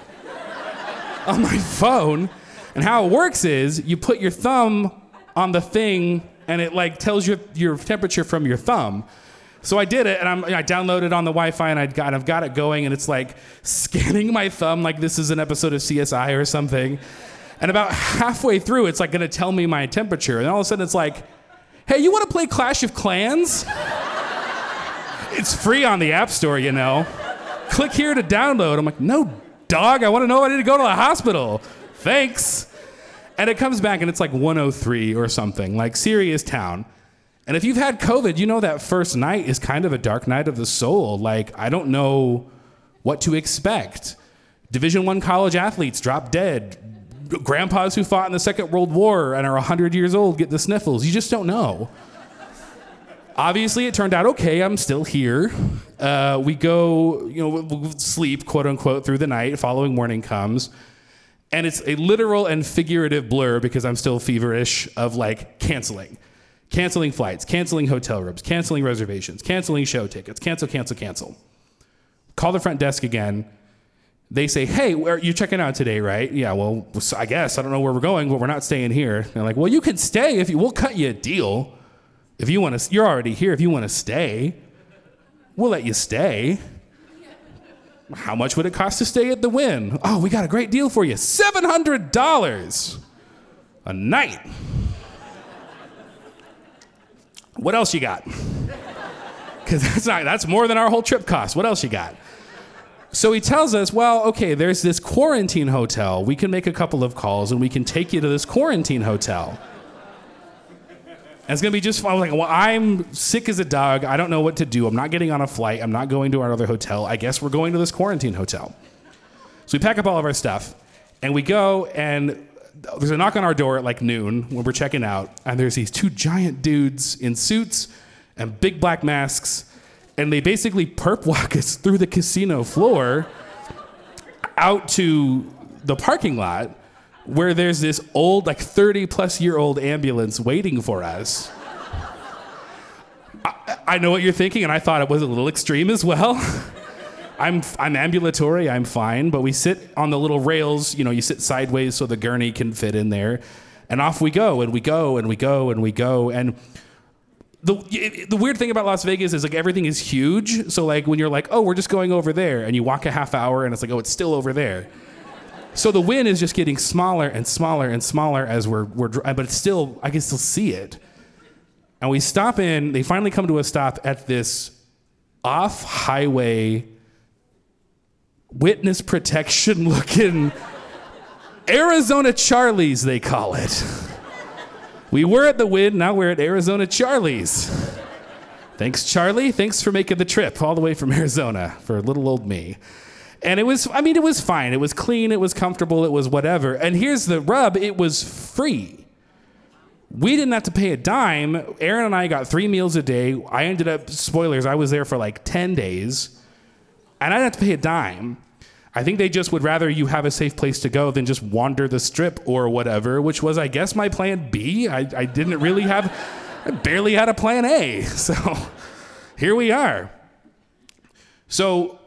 on my phone. And how it works is you put your thumb on the thing and it like tells you your temperature from your thumb. So I did it and I'm, I downloaded on the Wi-Fi and I'd got, I've got it going and it's like scanning my thumb like this is an episode of CSI or something. And about halfway through, it's like gonna tell me my temperature. And all of a sudden it's like, hey, you wanna play Clash of Clans? it's free on the App Store, you know. Click here to download. I'm like, no dog. I want to know I need to go to the hospital. Thanks. And it comes back and it's like 103 or something, like serious town. And if you've had COVID, you know that first night is kind of a dark night of the soul. Like, I don't know what to expect. Division 1 college athletes drop dead. Grandpas who fought in the Second World War and are 100 years old get the sniffles. You just don't know. Obviously, it turned out okay. I'm still here. Uh, we go, you know, sleep, quote unquote, through the night. Following morning comes. And it's a literal and figurative blur because I'm still feverish of like canceling. Canceling flights, canceling hotel rooms, canceling reservations, canceling show tickets, cancel, cancel, cancel. Call the front desk again. They say, hey, where, you're checking out today, right? Yeah, well, I guess. I don't know where we're going, but we're not staying here. They're like, well, you can stay if you, we'll cut you a deal. If you want to, you're already here. If you want to stay, we'll let you stay. How much would it cost to stay at the Wynn? Oh, we got a great deal for you $700 a night. What else you got? Because that's, not, that's more than our whole trip cost. What else you got? So he tells us, well, okay, there's this quarantine hotel. We can make a couple of calls and we can take you to this quarantine hotel. And it's gonna be just fine. I was like, well, I'm sick as a dog. I don't know what to do. I'm not getting on a flight. I'm not going to our other hotel. I guess we're going to this quarantine hotel. So we pack up all of our stuff and we go and there's a knock on our door at like noon when we're checking out, and there's these two giant dudes in suits and big black masks, and they basically perp walk us through the casino floor out to the parking lot where there's this old, like 30 plus year old ambulance waiting for us. I, I know what you're thinking, and I thought it was a little extreme as well. I'm, I'm ambulatory, I'm fine, but we sit on the little rails, you know, you sit sideways so the gurney can fit in there. And off we go, and we go, and we go, and we go. And the, the weird thing about Las Vegas is like everything is huge. So, like, when you're like, oh, we're just going over there, and you walk a half hour, and it's like, oh, it's still over there. So the Wynn is just getting smaller and smaller and smaller as we're, we're but it's still, I can still see it. And we stop in, they finally come to a stop at this off highway witness protection looking Arizona Charlie's, they call it. We were at the Wynn, now we're at Arizona Charlie's. Thanks, Charlie. Thanks for making the trip all the way from Arizona for little old me. And it was, I mean, it was fine. It was clean, it was comfortable, it was whatever. And here's the rub it was free. We didn't have to pay a dime. Aaron and I got three meals a day. I ended up, spoilers, I was there for like 10 days and I didn't have to pay a dime. I think they just would rather you have a safe place to go than just wander the strip or whatever, which was, I guess, my plan B. I, I didn't really have, I barely had a plan A. So here we are. So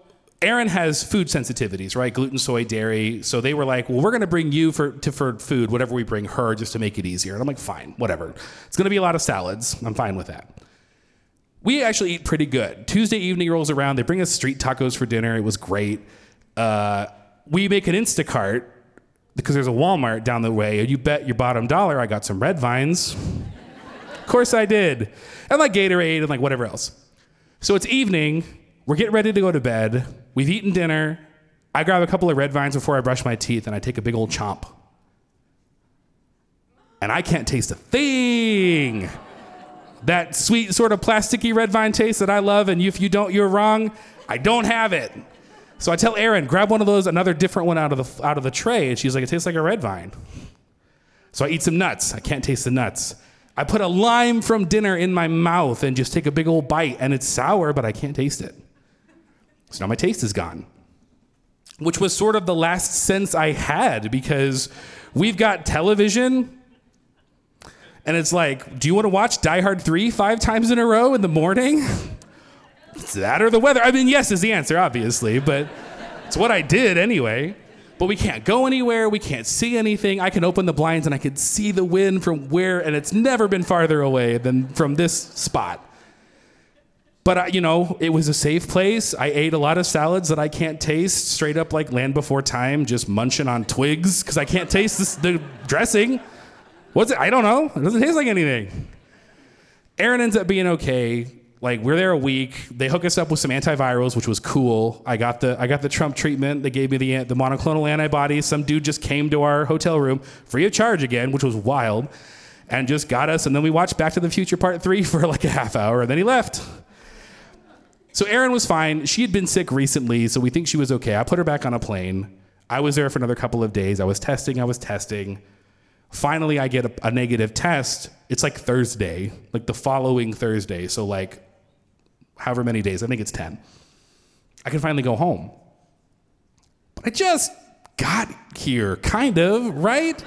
Aaron has food sensitivities, right? Gluten, soy, dairy. So they were like, well, we're going to bring you for, to, for food, whatever we bring her, just to make it easier. And I'm like, fine, whatever. It's going to be a lot of salads. I'm fine with that we actually eat pretty good. Tuesday evening rolls around. They bring us street tacos for dinner. It was great. We make an Instacart because there's a Walmart down the way. And you bet your bottom dollar I got some red vines. of course I did. And like Gatorade and like whatever else. So it's evening. We're getting ready to go to bed. We've eaten dinner. I grab a couple of red vines before I brush my teeth and I take a big old chomp. And I can't taste a thing that sweet sort of plasticky red vine taste that I love, and if you don't, you're wrong. I don't have it. So I tell Erin, grab one of those, another different one out of the out of the tray, and she's like, it tastes like a red vine. So I eat some nuts. I can't taste the nuts. I put a lime from dinner in my mouth and just take a big old bite, and it's sour, but I can't taste it. So now my taste is gone. Which was sort of the last sense I had because we've got television and it's like, do you want to watch Die Hard 3 five times in a row in the morning? That or the weather. I mean, yes is the answer, obviously, but it's what I did anyway. But we can't go anywhere. We can't see anything. I can open the blinds and I can see the Wynn from where, and it's never been farther away than from this spot. But, uh, you know, it was a safe place. I ate a lot of salads that I can't taste, straight up like Land Before Time, just munching on twigs because I can't taste this, the dressing. What's it? I don't know. It doesn't taste like anything. Aaron ends up being okay. Like we're there a week. They hook us up with some antivirals, which was cool. I got the I got the Trump treatment. They gave me the the monoclonal antibodies. Some dude just came to our hotel room free of charge again, which was wild, and just got us. And then we watched Back to the Future Part Three for like a half hour, and then he left. So Erin was fine. She had been sick recently, so we think she was okay. I put her back on a plane. I was there for another couple of days. I was testing, I was testing. Finally, I get a, a negative test. It's like Thursday, like the following Thursday. So, like, however many days, I think it's 10. I can finally go home. But I just got here, kind of, right?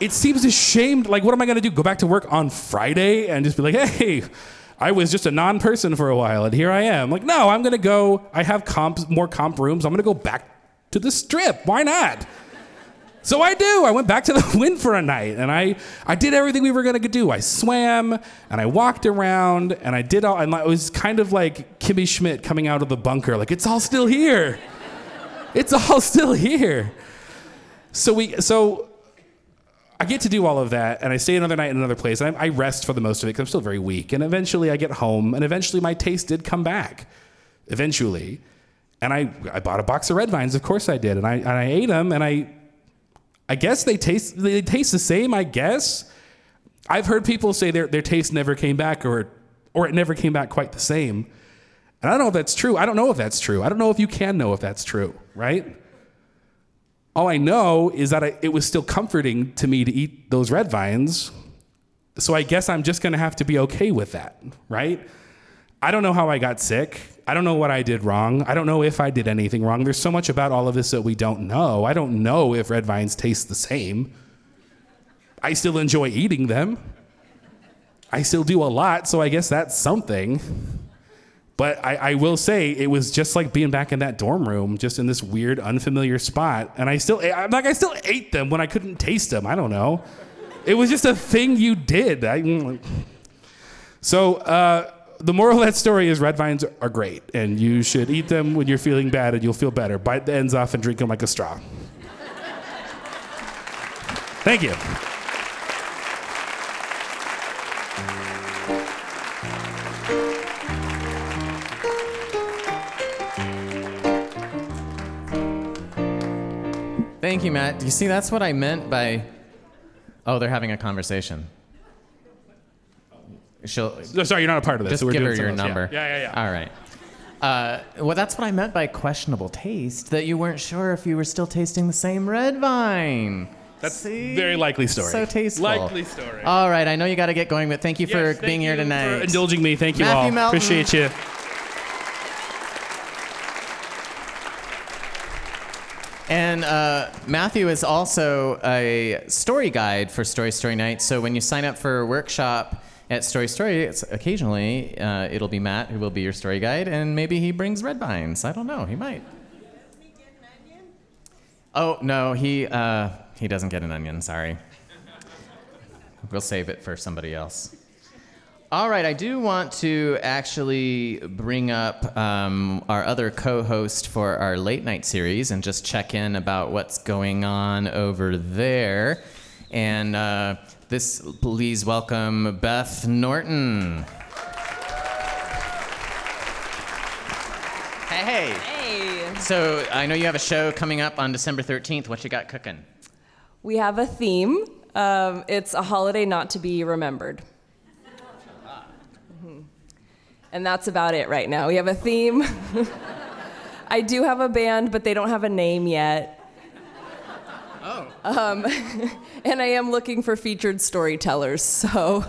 It seems ashamed. Like, what am I gonna do? Go back to work on Friday and just be like, hey, I was just a non person for a while and here I am. Like, no, I'm gonna go. I have comp, more comp rooms. I'm gonna go back to the strip. Why not? So I do. I went back to the Wynn for a night and I, I did everything we were going to do. I swam and I walked around and I did all, and it was kind of like Kimmy Schmidt coming out of the bunker. Like, it's all still here. it's all still here. So we, so I get to do all of that and I stay another night in another place. And I, I rest for the most of it because I'm still very weak. And eventually I get home and eventually my taste did come back. Eventually. And I, I bought a box of red vines. Of course I did. And I, and I ate them and I, I guess they taste they taste the same. I guess I've heard people say their their taste never came back or or it never came back quite the same. And I don't know if that's true. I don't know if that's true. I don't know if you can know if that's true, right? All I know is that I, it was still comforting to me to eat those red vines. So I guess I'm just going to have to be okay with that, right? I don't know how I got sick. I don't know what I did wrong. I don't know if I did anything wrong. There's so much about all of this that we don't know. I don't know if red vines taste the same. I still enjoy eating them. I still do a lot, so I guess that's something. But I, I, will say it was just like being back in that dorm room, just in this weird, unfamiliar spot. And I still, I'm like, I still ate them when I couldn't taste them. I don't know. It was just a thing you did. I, so, uh, the moral of that story is red vines are great, and you should eat them when you're feeling bad, and you'll feel better. Bite the ends off and drink them like a straw. Thank you. Thank you, Matt. Do you see that's what I meant by. Oh, they're having a conversation. She'll. Sorry, you're not a part of this. Just so we're give her your else. number. Yeah, yeah, yeah. yeah. All right. Uh, well, that's what I meant by questionable taste. That you weren't sure if you were still tasting the same red vine. That's See? very likely story. So tasteful. Likely story. All right, I know you got to get going, but thank you for thank being here you tonight. For indulging me. Thank you Matthew all. Melton. Appreciate you. And uh, Matthew is also a story guide for Story Story Night. So when you sign up for a workshop at Story Story, it's occasionally uh, it'll be Matt who will be your story guide, and maybe he brings red vines. I don't know. He might. Oh no, he uh, he doesn't get an onion. Sorry. We'll save it for somebody else. All right, I do want to actually bring up um, our other co host for our late night series and just check in about what's going on over there. And uh, this, please welcome Beth Norton. Hey. Hey. So I know you have a show coming up on December 13th. What you got cooking? We have a theme. Um, it's a holiday not to be remembered. Mhm. And that's about it right now. We have a theme. I do have a band, but they don't have a name yet. Um, and I am looking for featured storytellers. So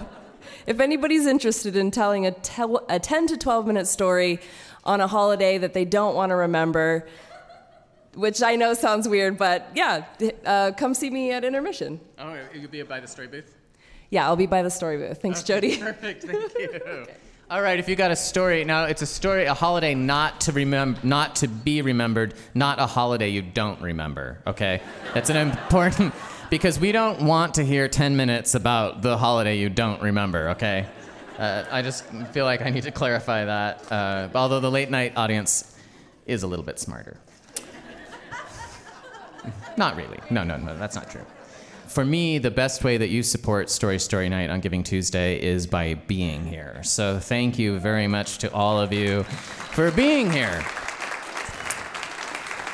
if anybody's interested in telling a, tel- a 10 to 12 minute story on a holiday that they don't want to remember, which I know sounds weird, but yeah, uh, come see me at intermission. Oh, you'll be by the story booth? Yeah, I'll be by the story booth. Thanks, Jody. Perfect, thank you. All right, if you got a story now, it's a story, a holiday not to remember, not to be remembered, not a holiday you don't remember. Okay, that's an important because we don't want to hear 10 minutes about the holiday you don't remember. Okay, uh, I just feel like I need to clarify that. Uh, although the late night audience is a little bit smarter. Not really. No, no, no, that's not true. For me, the best way that you support Story Story Night on Giving Tuesday is by being here. So thank you very much to all of you for being here.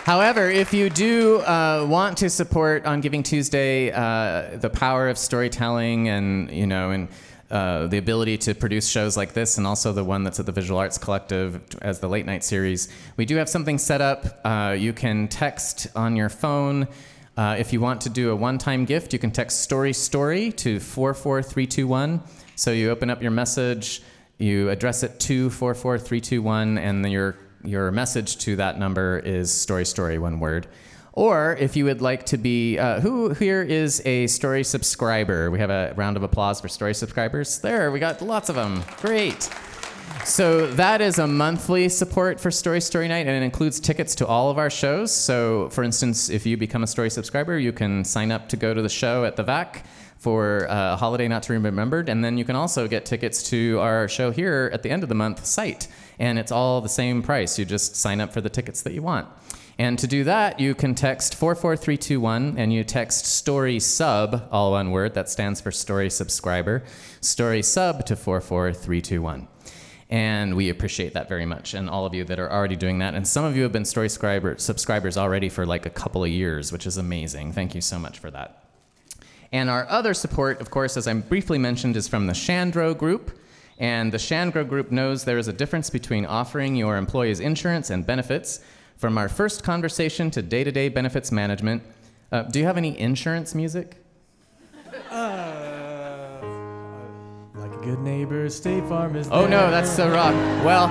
However, if you do uh, want to support on Giving Tuesday uh, the power of storytelling and you know and uh, the ability to produce shows like this and also the one that's at the Visual Arts Collective as the late night series. We do have something set up. Uh, you can text on your phone. Uh, if you want to do a one time gift, you can text Story Story to 44321. So you open up your message, you address it to 44321, and then your, your message to that number is Story Story, one word. Or if you would like to be, uh, who here is a Story subscriber? We have a round of applause for Story subscribers. There, we got lots of them. Great. So that is a monthly support for Story Story Night, and it includes tickets to all of our shows. So, for instance, if you become a Story subscriber, you can sign up to go to the show at the VAC for uh, holiday not to be remembered, and then you can also get tickets to our show here at the end of the month, Sight, and it's all the same price. You just sign up for the tickets that you want. And to do that, you can text 44321 and you text story sub, all one word, that stands for story subscriber, story sub to 44321. And we appreciate that very much, and all of you that are already doing that. And some of you have been story subscribers already for like a couple of years, which is amazing. Thank you so much for that. And our other support, of course, as I briefly mentioned, is from the Shandro Group. And the Shandro Group knows there is a difference between offering your employees insurance and benefits. From our first conversation to day to day benefits management, uh, do you have any insurance music? A good neighbor, State Farm is Oh no, that's so wrong. Well,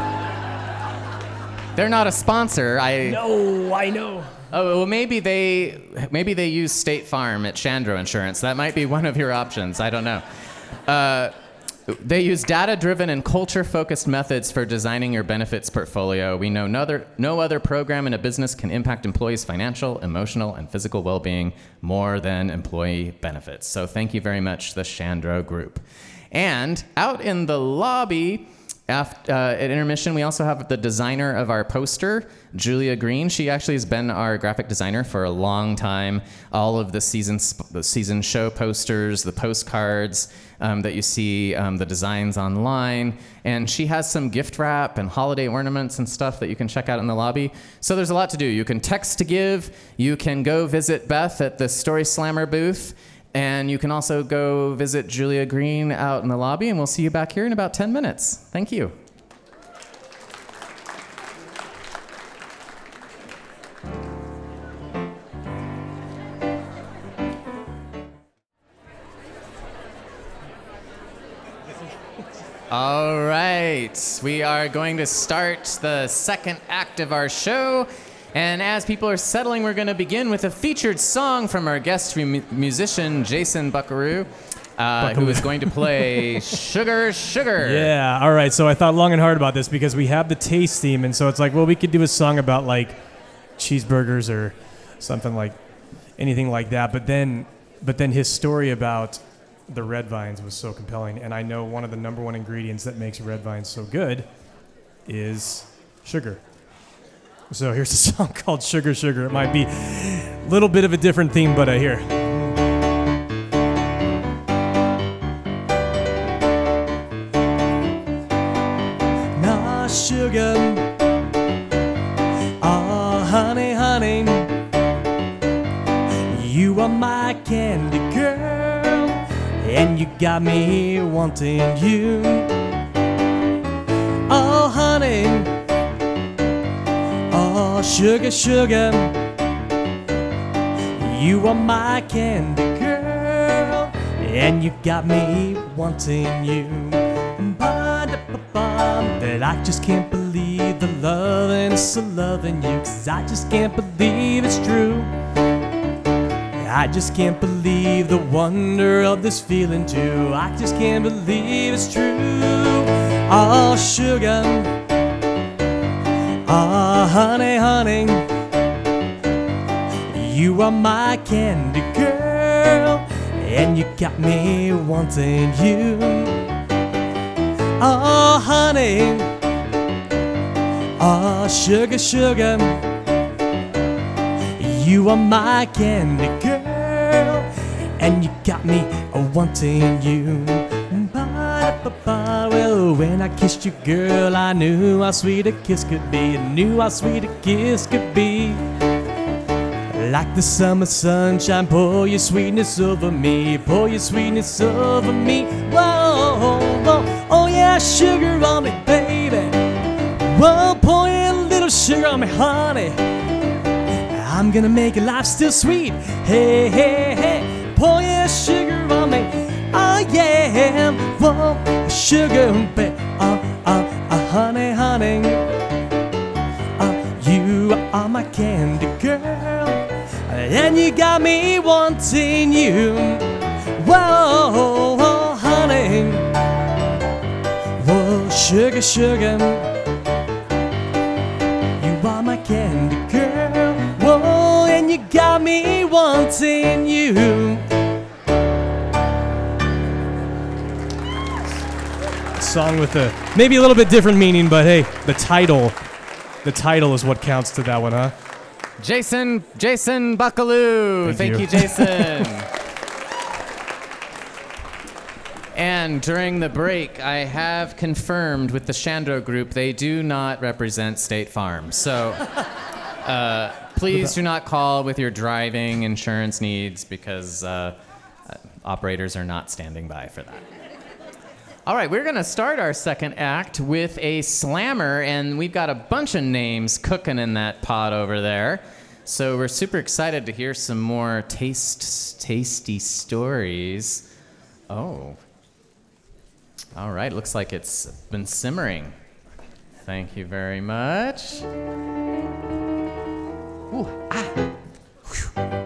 they're not a sponsor. I No, I know. Oh well, maybe they maybe they use State Farm at Chandro Insurance. That might be one of your options. I don't know. Uh, they use data-driven and culture-focused methods for designing your benefits portfolio. We know no other, no other program in a business can impact employees' financial, emotional, and physical well-being more than employee benefits. So thank you very much, the Chandro Group. And out in the lobby, after, uh, at intermission, we also have the designer of our poster, Julia Green. She actually has been our graphic designer for a long time. All of the season, sp- the season show posters, the postcards um, that you see, um, the designs online. And she has some gift wrap and holiday ornaments and stuff that you can check out in the lobby. So there's a lot to do. You can text to give, you can go visit Beth at the Story Slammer booth. And you can also go visit Julia Green out in the lobby, and we'll see you back here in about 10 minutes. Thank you. All right, we are going to start the second act of our show. And as people are settling, we're going to begin with a featured song from our guest mu- musician, Jason Buckaroo, uh, who is going to play Sugar Sugar. Yeah, all right. So I thought long and hard about this because we have the taste theme, and so it's like, well, we could do a song about like cheeseburgers or something like anything like that. But then, but then his story about the red vines was so compelling, and I know one of the number one ingredients that makes red vines so good is sugar. So here's a song called Sugar Sugar. It might be a little bit of a different theme, but uh, here. Nah, sugar. Ah, honey, honey. You are my candy girl, and you got me wanting you. Oh, honey. Sugar, sugar. You are my candy girl, and you got me wanting you. That I just can't believe the love and so loving you, cause I just can't believe it's true. I just can't believe the wonder of this feeling too. I just can't believe it's true. Oh, sugar. Ah, honey, honey, you are my candy girl, and you got me wanting you. Oh, honey, ah, sugar, sugar, you are my candy girl, and you got me wanting you. When I kissed you, girl, I knew how sweet a kiss could be. I knew how sweet a kiss could be. Like the summer sunshine, pour your sweetness over me, pour your sweetness over me. Whoa, whoa, oh yeah, sugar on me, baby. Whoa, pour a little sugar on me, honey. I'm gonna make your life still sweet. Hey, hey, hey, pour your sugar on me. Yeah, whoa, sugar, baby. Oh, oh, oh, honey, honey. Uh, you are my candy girl, and you got me wanting you. Whoa, honey. Whoa, sugar, sugar. You are my candy girl. Whoa, and you got me wanting you. Song with a maybe a little bit different meaning, but hey, the title, the title is what counts to that one, huh? Jason, Jason Buckaloo. Thank Thank, you. you. Jason. and during the break, I have confirmed with the Shandro group they do not represent State Farm. So uh, please do not call with your driving insurance needs because uh, uh, operators are not standing by for that. All right, we're going to start our second act with a slammer, and we've got a bunch of names cooking in that pot over there. So we're super excited to hear some more taste, tasty stories. Oh. All right, looks like it's been simmering. Thank you very much. Ooh, ah.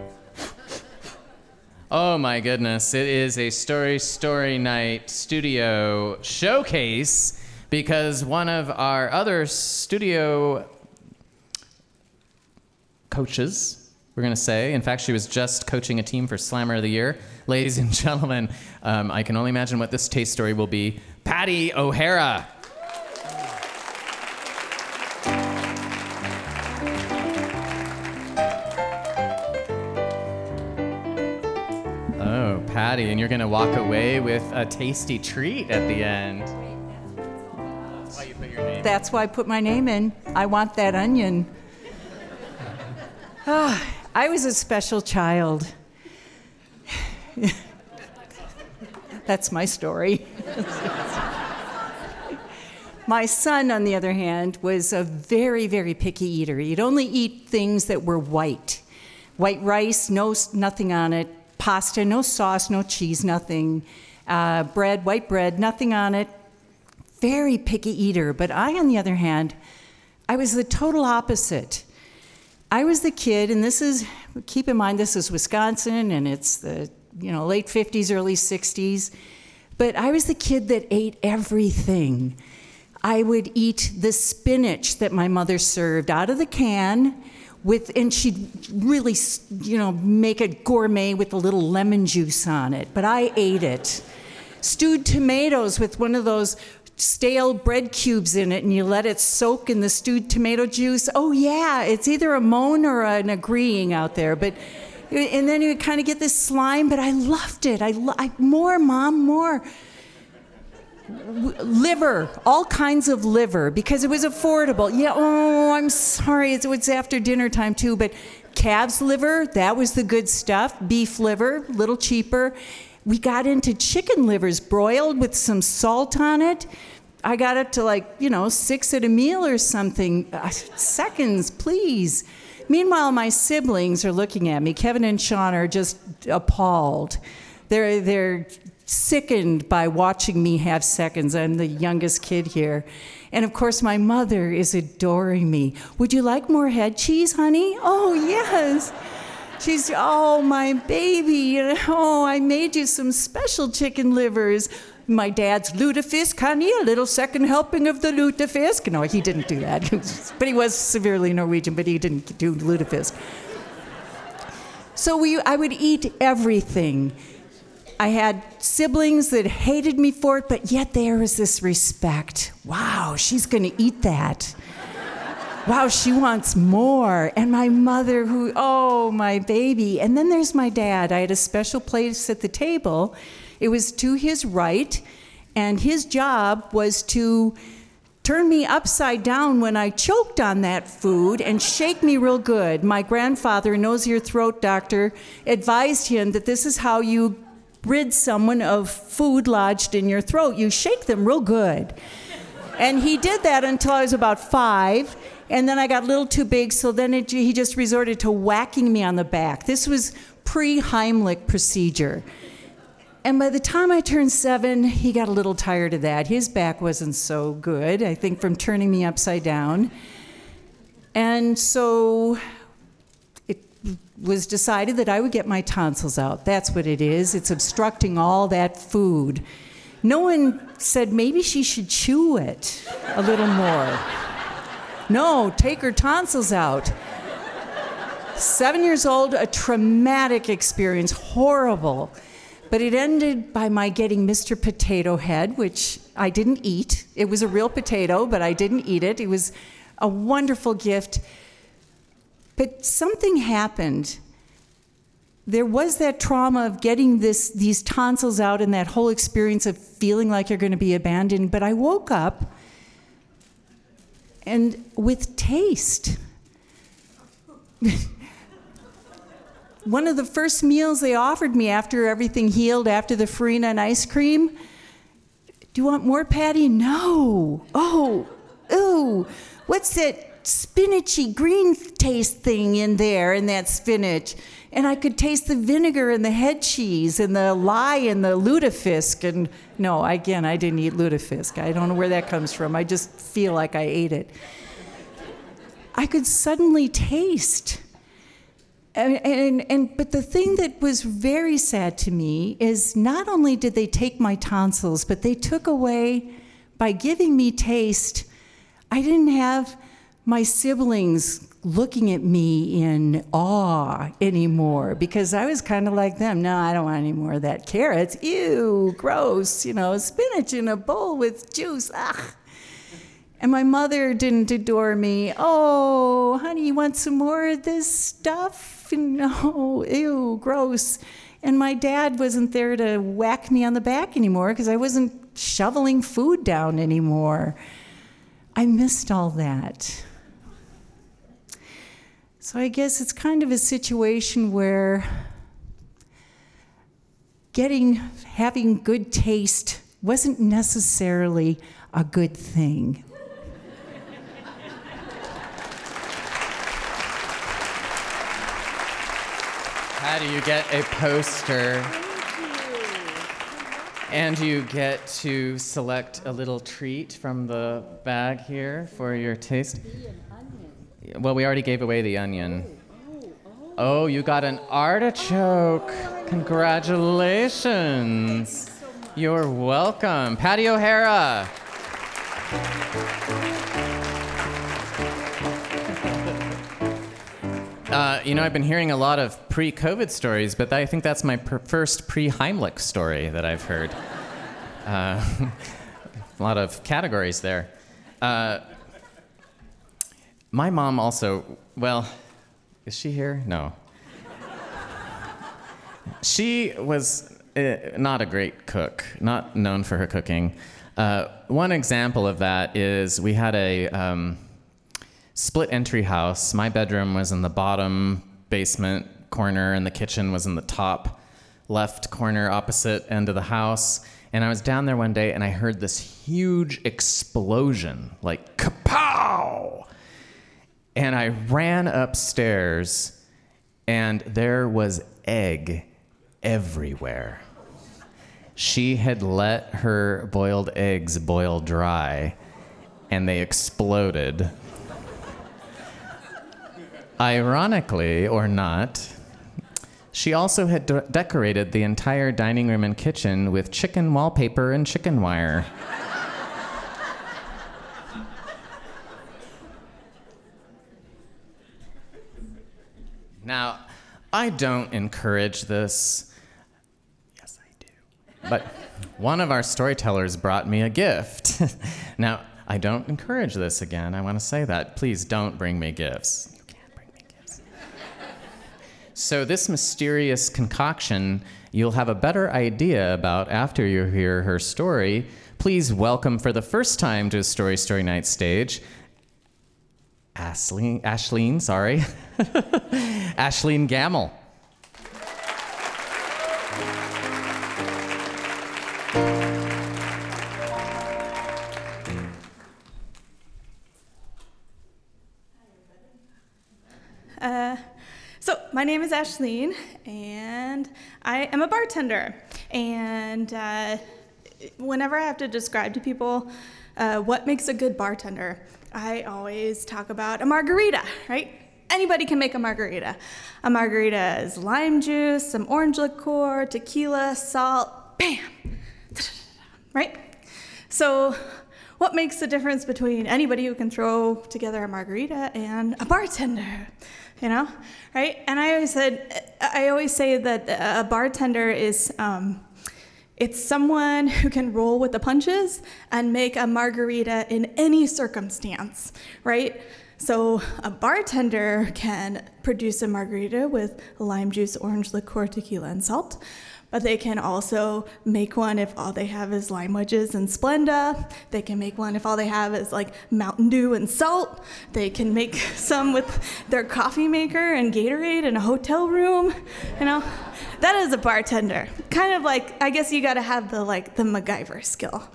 Oh my goodness, it is a Story Story Night studio showcase because one of our other studio coaches, we're going to say, in fact, she was just coaching a team for Slammer of the Year. Ladies and gentlemen, um, I can only imagine what this taste story will be. Patty O'Hara. Oh, Patty, and you're gonna walk away with a tasty treat at the end. That's why you put your name. That's why I put my name in. I want that onion. Ah, I was a special child. That's my story. my son, on the other hand, was a very, very picky eater. He'd only eat things that were white white rice, no, nothing on it, pasta, no sauce, no cheese, nothing, uh, bread, white bread, nothing on it, very picky eater. But I, on the other hand, I was the total opposite. I was the kid, and this is, keep in mind, this is Wisconsin, and it's the you know late 50s, early 60s. But I was the kid that ate everything. I would eat the spinach that my mother served out of the can with and she'd really you know make it gourmet with a little lemon juice on it but i ate it. Stewed tomatoes with one of those stale bread cubes in it and you let it soak in the stewed tomato juice. Oh yeah it's either a moan or an agreeing out there but and then you kind of get this slime but i loved it. I, lo- I more mom more liver, all kinds of liver, because it was affordable. Yeah, oh, I'm sorry, it was after dinner time too, but calves liver, that was the good stuff. Beef liver, little cheaper. We got into chicken livers broiled with some salt on it. I got up to like, you know, six at a meal or something. Uh, seconds, please. Meanwhile, my siblings are looking at me. Kevin and Sean are just appalled. They're, they're sickened by watching me have seconds. I'm the youngest kid here. And of course, my mother is adoring me. Would you like more head cheese, honey? Oh, yes. She's, oh, my baby. Oh, I made you some special chicken livers. My dad's lutefisk, honey, a little second helping of the lutefisk. No, he didn't do that. but he was severely Norwegian, but he didn't do lutefisk. So we, I would eat everything. I had siblings that hated me for it, but yet there was this respect. Wow, she's going to eat that. wow, she wants more. And my mother, who, oh, my baby. And then there's my dad. I had a special place at the table. It was to his right, and his job was to turn me upside down when I choked on that food and shake me real good. My grandfather, ear throat doctor, advised him that this is how you rid someone of food lodged in your throat. You shake them real good. And he did that until I was about five. And then I got a little too big, so then it, he just resorted to whacking me on the back. This was pre Heimlich procedure. And by the time I turned seven, he got a little tired of that. His back wasn't so good, I think, from turning me upside down. And so was decided that I would get my tonsils out. That's what it is. It's obstructing all that food. No one said maybe she should chew it a little more. No, take her tonsils out. Seven years old, a traumatic experience, horrible. But it ended by my getting Mr. Potato Head, which I didn't eat. It was a real potato, but I didn't eat it. It was a wonderful gift. But something happened. There was that trauma of getting this, these tonsils out and that whole experience of feeling like you're going to be abandoned. But I woke up and with taste. One of the first meals they offered me after everything healed, after the farina and ice cream. Do you want more, Patty? No. Oh, ooh. What's that spinachy green taste thing in there in that spinach? And I could taste the vinegar and the head cheese and the lye and the lutefisk. And no, again, I didn't eat lutefisk. I don't know where that comes from. I just feel like I ate it. I could suddenly taste and, and, and, but the thing that was very sad to me is not only did they take my tonsils, but they took away, by giving me taste, I didn't have my siblings looking at me in awe anymore because I was kind of like them. No, I don't want any more of that. Carrots, ew, gross, you know, spinach in a bowl with juice, ugh. And my mother didn't adore me. Oh, honey, you want some more of this stuff? No, ew, gross. And my dad wasn't there to whack me on the back anymore because I wasn't shoveling food down anymore. I missed all that. So I guess it's kind of a situation where getting having good taste wasn't necessarily a good thing. How do you get a poster? And you get to select a little treat from the bag here for your taste. Well, we already gave away the onion. Oh, you got an artichoke. Congratulations. You're welcome. Patty O'Hara. Uh, you know, I've been hearing a lot of pre COVID stories, but I think that's my per- first pre Heimlich story that I've heard. Uh, a lot of categories there. Uh, my mom also, well, is she here? No. She was uh, not a great cook, not known for her cooking. Uh, one example of that is we had a. Um, split entry house. My bedroom was in the bottom basement corner, and the kitchen was in the top left corner, opposite end of the house. And I was down there one day and I heard this huge explosion, like kapow! And I ran upstairs, and there was egg everywhere. She had let her boiled eggs boil dry, and they exploded. Ironically or not, she also had de- decorated the entire dining room and kitchen with chicken wallpaper and chicken wire. Now, I don't encourage this. Yes, I do. But one of our storytellers brought me a gift. now, I don't encourage this again. I want to say that. Please don't bring me gifts. You can't bring me gifts. so, this mysterious concoction you'll have a better idea about after you hear her story. Please welcome for the first time to Story Story Night stage, Ashleen, Ashleen sorry, Ashleen Gamel. Uh, so, my name is Ashleen, and I am a bartender. And uh, whenever I have to describe to people uh, what makes a good bartender, I always talk about a margarita, right? Anybody can make a margarita. A margarita is lime juice, some orange liqueur, tequila, salt, bam, right? So, what makes the difference between anybody who can throw together a margarita and a bartender? You know, right? And I always said, I always say that a bartender is, um, it's someone who can roll with the punches and make a margarita in any circumstance, right? So a bartender can produce a margarita with lime juice, orange liqueur, tequila, and salt. But they can also make one if all they have is lime wedges and Splenda. They can make one if all they have is like Mountain Dew and salt. They can make some with their coffee maker and Gatorade in a hotel room. You know, that is a bartender. Kind of like I guess you got to have the like the MacGyver skill,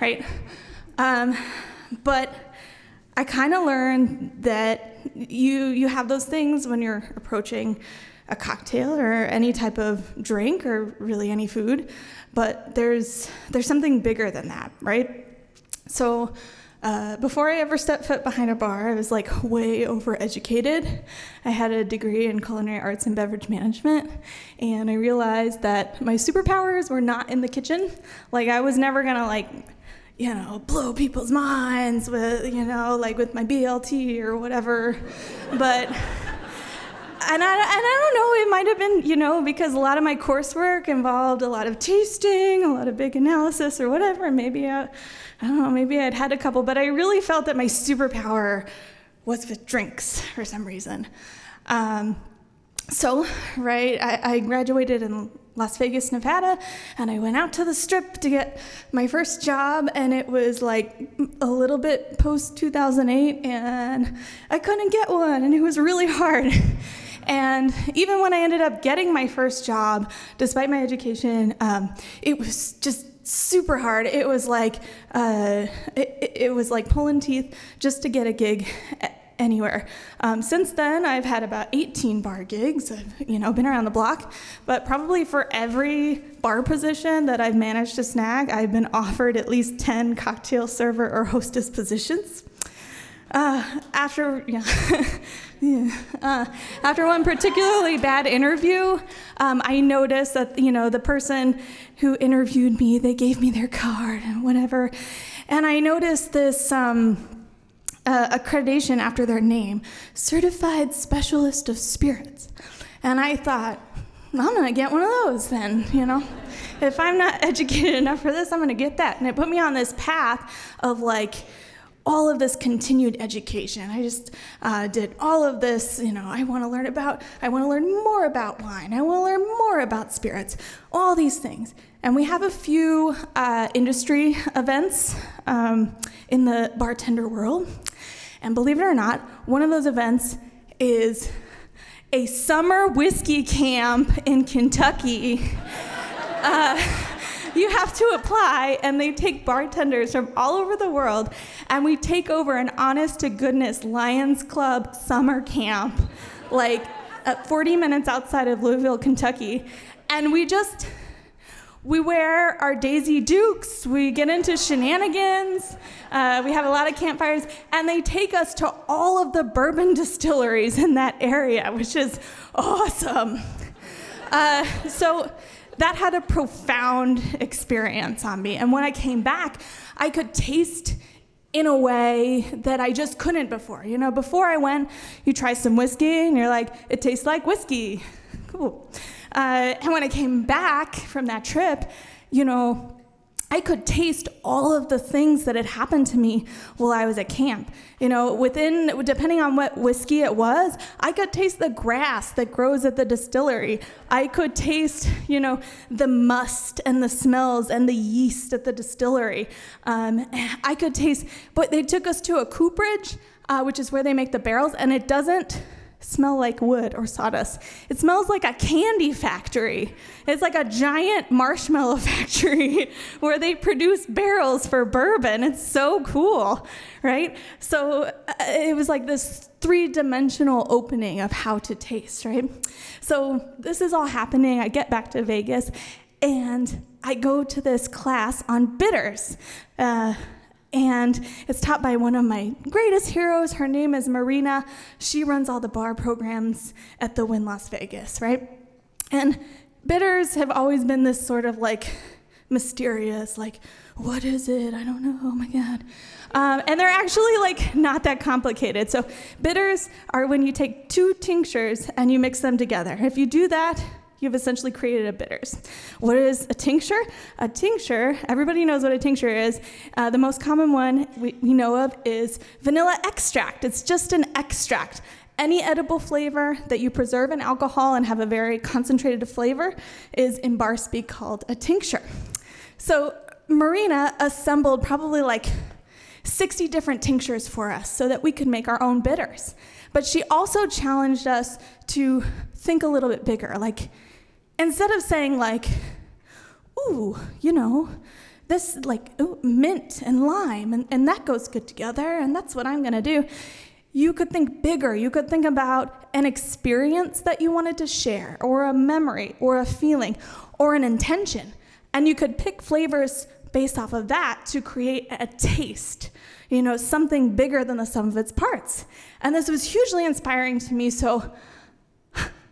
right? Um, but I kind of learned that you you have those things when you're approaching a cocktail or any type of drink or really any food, but there's there's something bigger than that, right? So uh, before I ever stepped foot behind a bar, I was like way overeducated. I had a degree in culinary arts and beverage management, and I realized that my superpowers were not in the kitchen. Like I was never gonna like you know, blow people's minds with, you know, like with my BLT or whatever. But and I, and I don't know, it might have been, you know, because a lot of my coursework involved a lot of tasting, a lot of big analysis or whatever. Maybe I, I don't know, maybe I'd had a couple, but I really felt that my superpower was with drinks for some reason. Um, so, right, I, I graduated in Las Vegas, Nevada, and I went out to the strip to get my first job, and it was like a little bit post 2008, and I couldn't get one, and it was really hard. And even when I ended up getting my first job, despite my education, um, it was just super hard. It was like uh, it, it was like pulling teeth just to get a gig anywhere. Um, since then, I've had about 18 bar gigs. I've, you know, been around the block, but probably for every bar position that I've managed to snag, I've been offered at least 10 cocktail server or hostess positions. Uh, after yeah, yeah, uh, after one particularly bad interview, um, I noticed that you know the person who interviewed me, they gave me their card and whatever, and I noticed this. Um, uh, accreditation after their name, Certified Specialist of Spirits. And I thought, I'm gonna get one of those then, you know? If I'm not educated enough for this, I'm gonna get that. And it put me on this path of like, all of this continued education. I just uh, did all of this, you know, I want to learn about, I want to learn more about wine, I want to learn more about spirits, all these things. And we have a few uh, industry events um, in the bartender world. And believe it or not, one of those events is a summer whiskey camp in Kentucky. Uh, you have to apply, and they take bartenders from all over the world, and we take over an honest to goodness Lions Club summer camp, like at 40 minutes outside of Louisville, Kentucky. And we just, we wear our Daisy Dukes, we get into shenanigans, uh, we have a lot of campfires, and they take us to all of the bourbon distilleries in that area, which is awesome. Uh, so that had a profound experience on me. And when I came back, I could taste in a way that I just couldn't before. You know, before I went, you try some whiskey and you're like, it tastes like whiskey. Cool. Uh, and when I came back from that trip, you know, I could taste all of the things that had happened to me while I was at camp. You know, within, depending on what whiskey it was, I could taste the grass that grows at the distillery. I could taste, you know, the must and the smells and the yeast at the distillery. Um, I could taste, but they took us to a cooperage, uh, which is where they make the barrels, and it doesn't smell like wood or sawdust. It smells like a candy factory. It's like a giant marshmallow factory where they produce barrels for bourbon. It's so cool, right? So uh, it was like this three dimensional opening of how to taste, right? So this is all happening. I get back to Vegas and I go to this class on bitters. Uh, and it's taught by one of my greatest heroes. Her name is Mariena. She runs all the bar programs at the Wynn Las Vegas, right? And bitters have always been this sort of like mysterious, like, what is it? I don't know. Oh my God. Um, and they're actually like not that complicated. So, bitters are when you take two tinctures and you mix them together. If you do that, you've essentially created a bitters. What is a tincture? A tincture, everybody knows what a tincture is. Uh, the most common one we, we know of is vanilla extract. It's just an extract. Any edible flavor that you preserve in alcohol and have a very concentrated flavor is in bar speak called a tincture. So Mariena assembled probably like 60 different tinctures for us so that we could make our own bitters. But she also challenged us to think a little bit bigger. Like, instead of saying, like, ooh, you know, this, like, ooh, mint and lime, and, and that goes good together, and that's what I'm gonna do. You could think bigger. You could think about an experience that you wanted to share, or a memory, or a feeling, or an intention. And you could pick flavors based off of that to create a taste, you know, something bigger than the sum of its parts. And this was hugely inspiring to me, so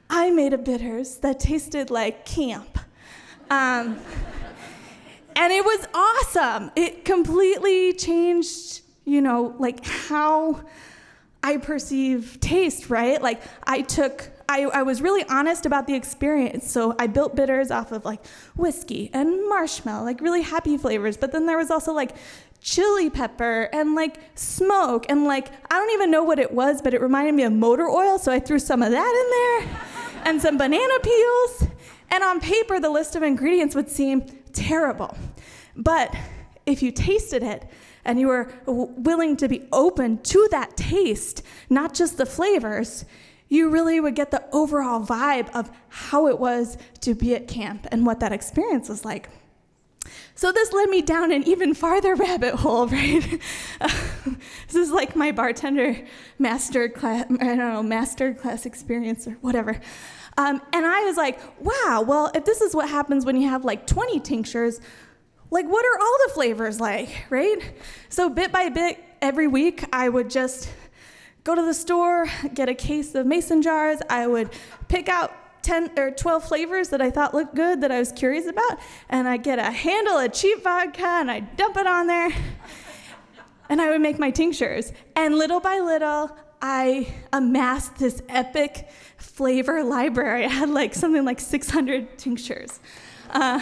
I made a bitters that tasted like camp. Um, and it was awesome. It completely changed, you know, like how I perceive taste, right? Like I took I, I was really honest about the experience. So I built bitters off of like whiskey and marshmallow, like really happy flavors. But then there was also like chili pepper and like smoke and like I don't even know what it was, but it reminded me of motor oil. So I threw some of that in there and some banana peels. And on paper, the list of ingredients would seem terrible. But if you tasted it, and you were w- willing to be open to that taste, not just the flavors, you really would get the overall vibe of how it was to be at camp and what that experience was like. So this led me down an even farther rabbit hole, right? this is like my bartender master class, I don't know, master class experience or whatever. Um, and I was like, wow, well, if this is what happens when you have like 20 tinctures, like what are all the flavors like, right? So bit by bit, every week, I would just go to the store, get a case of mason jars. I would pick out 10 or 12 flavors that I thought looked good that I was curious about, and I get a handle of cheap vodka and I dump it on there. And I would make my tinctures. And little by little, I amassed this epic flavor library. I had like something like 600 tinctures. Uh,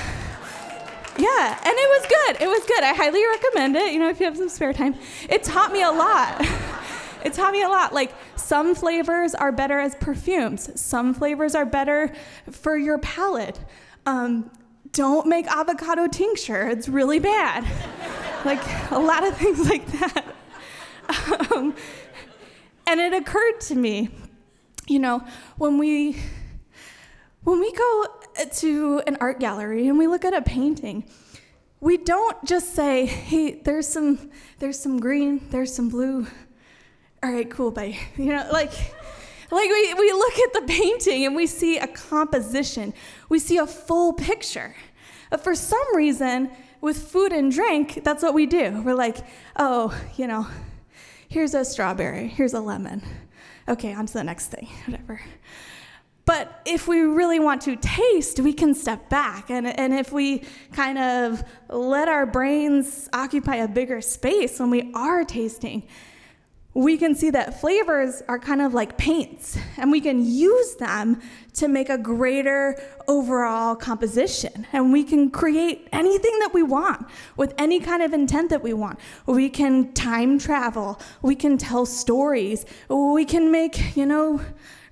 yeah, and it was good. It was good. I highly recommend it, you know, if you have some spare time. It taught me a lot. it taught me a lot. Like, some flavors are better as perfumes, some flavors are better for your palate. Um, don't make avocado tincture, it's really bad. like, a lot of things like that. Um, and it occurred to me, you know, when we when we go to an art gallery and we look at a painting, we don't just say, "Hey, there's some there's some green, there's some blue, all right, cool, bye. You know, like, like we, we look at the painting and we see a composition, we see a full picture. But for some reason, with food and drink, that's what we do. We're like, oh, you know, here's a strawberry, here's a lemon. Okay, on to the next thing, whatever. But if we really want to taste, we can step back. And, and if we kind of let our brains occupy a bigger space when we are tasting, we can see that flavors are kind of like paints, and we can use them to make a greater overall composition. And we can create anything that we want with any kind of intent that we want. We can time travel, we can tell stories, we can make, you know,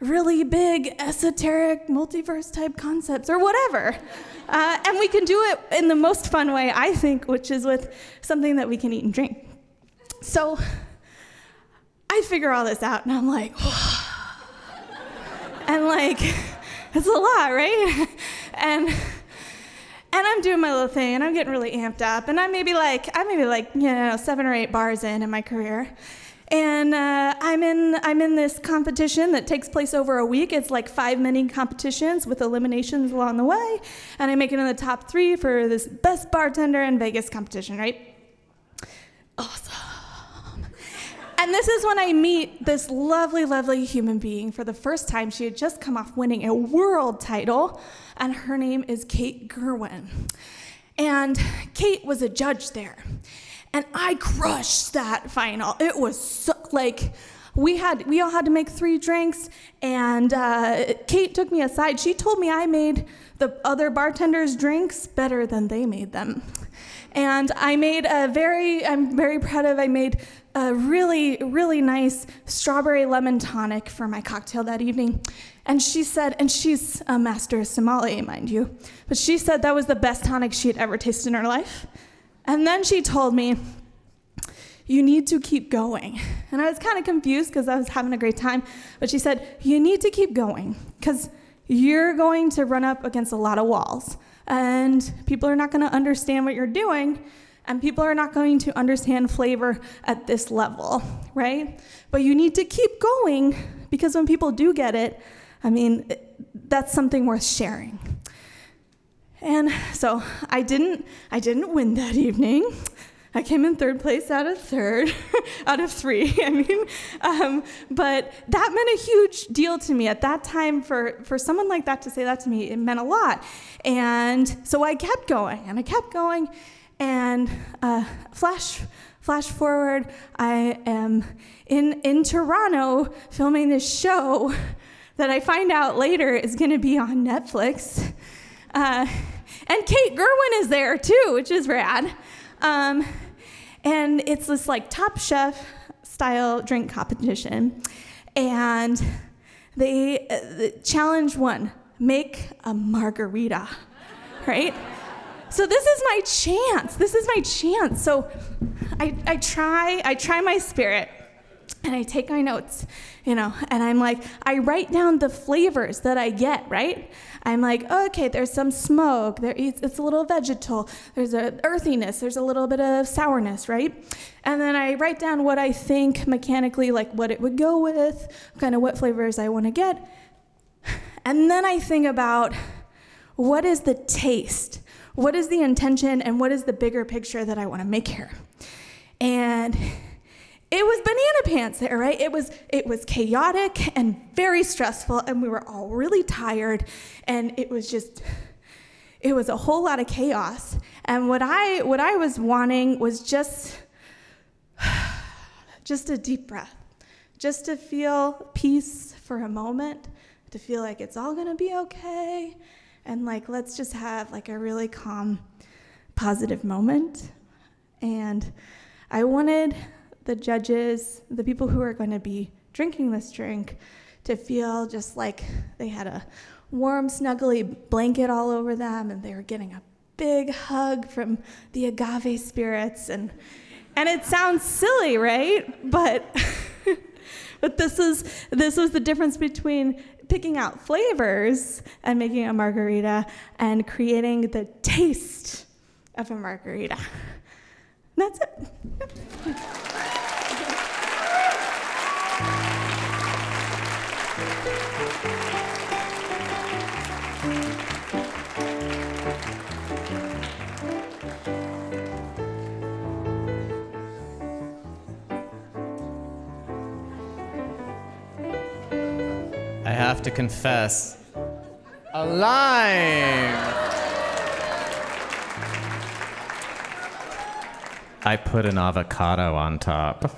really big, esoteric, multiverse type concepts or whatever. Uh, and we can do it in the most fun way, I think, which is with something that we can eat and drink. So, I figure all this out and I'm like, and like, it's a lot, right? and and I'm doing my little thing and I'm getting really amped up and I'm maybe like I'm maybe like you know seven or eight bars in in my career, and uh, I'm in I'm in this competition that takes place over a week. It's like five mini competitions with eliminations along the way, and I make it in the top three for this best bartender in Vegas competition, right? Awesome. And this is when I meet this lovely, lovely human being for the first time. She had just come off winning a world title, and her name is Kate Gerwin. And Kate was a judge there. And I crushed that final. It was so, like, we had we all had to make three drinks and uh, kate took me aside she told me i made the other bartenders drinks better than they made them and i made a very i'm very proud of i made a really really nice strawberry lemon tonic for my cocktail that evening and she said and she's a master sommelier mind you but she said that was the best tonic she had ever tasted in her life and then she told me you need to keep going. And I was kind of confused because I was having a great time. But she said, You need to keep going because you're going to run up against a lot of walls. And people are not going to understand what you're doing. And people are not going to understand flavor at this level, right? But you need to keep going because when people do get it, I mean, that's something worth sharing. And so I didn't I didn't win that evening. I came in third place out of third, out of three, I mean. Um, but that meant a huge deal to me at that time. For, for someone like that to say that to me, it meant a lot. And so I kept going and I kept going. And uh, flash, flash forward, I am in, in Toronto filming this show that I find out later is going to be on Netflix. Uh, and Kate Gerwin is there too, which is rad. Um, and it's this like Top Chef style drink competition. And they, uh, the challenge one make a margarita, right? So this is my chance. This is my chance. So I, I try, I try my spirit and I take my notes, you know, and I'm like, I write down the flavors that I get, right? I'm like, okay, there's some smoke, there, it's, it's a little vegetal, there's an earthiness, there's a little bit of sourness, right? And then I write down what I think mechanically, like what it would go with, kind of what flavors I want to get. And then I think about what is the taste? What is the intention and what is the bigger picture that I want to make here? And it was banana pants there, right? It was it was chaotic and very stressful, and we were all really tired, and it was just it was a whole lot of chaos. And what I what I was wanting was just just a deep breath, just to feel peace for a moment, to feel like it's all gonna be okay, and like let's just have like a really calm, positive moment. And I wanted the judges, the people who are going to be drinking this drink, to feel just like they had a warm, snuggly blanket all over them and they were getting a big hug from the agave spirits. And, and it sounds silly, right? But, but this, is, this was the difference between picking out flavors and making a margarita and creating the taste of a margarita. That's it. I have to confess, a lime. I put an avocado on top.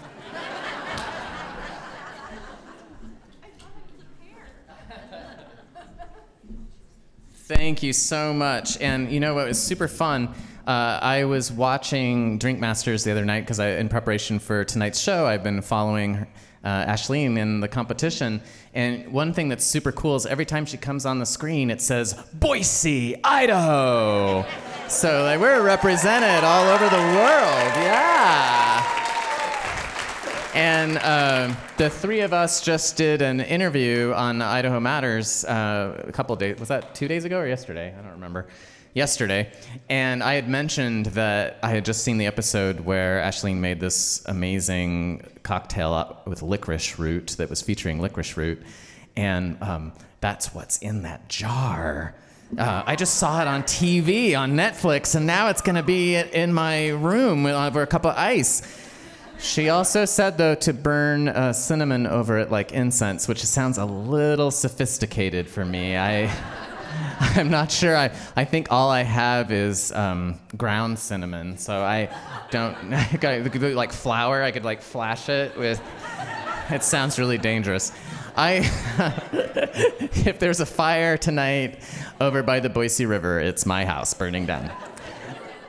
Thank you so much. And you know what was super fun? Uh, I was watching Drink Masters the other night because in preparation for tonight's show, I've been following uh, Ashleen in the competition. And one thing that's super cool is every time she comes on the screen, it says Boise, Idaho so like we're represented all over the world. Yeah. And uh, the three of us just did an interview on Idaho Matters uh, a couple days. Was that two days ago or yesterday? I don't remember. Yesterday. And I had mentioned that I had just seen the episode where Ashleen made this amazing cocktail with licorice root that was featuring licorice root. And um, that's what's in that jar. Uh, I just saw it on TV on Netflix, and now it's going to be in my room over a cup of ice. She also said, though, to burn uh, cinnamon over it like incense, which sounds a little sophisticated for me. I, I'm not sure. I, I think all I have is um, ground cinnamon, so I don't like flour. I could like flash it with. It sounds really dangerous. I, if there's a fire tonight over by the Boise River, it's my house burning down.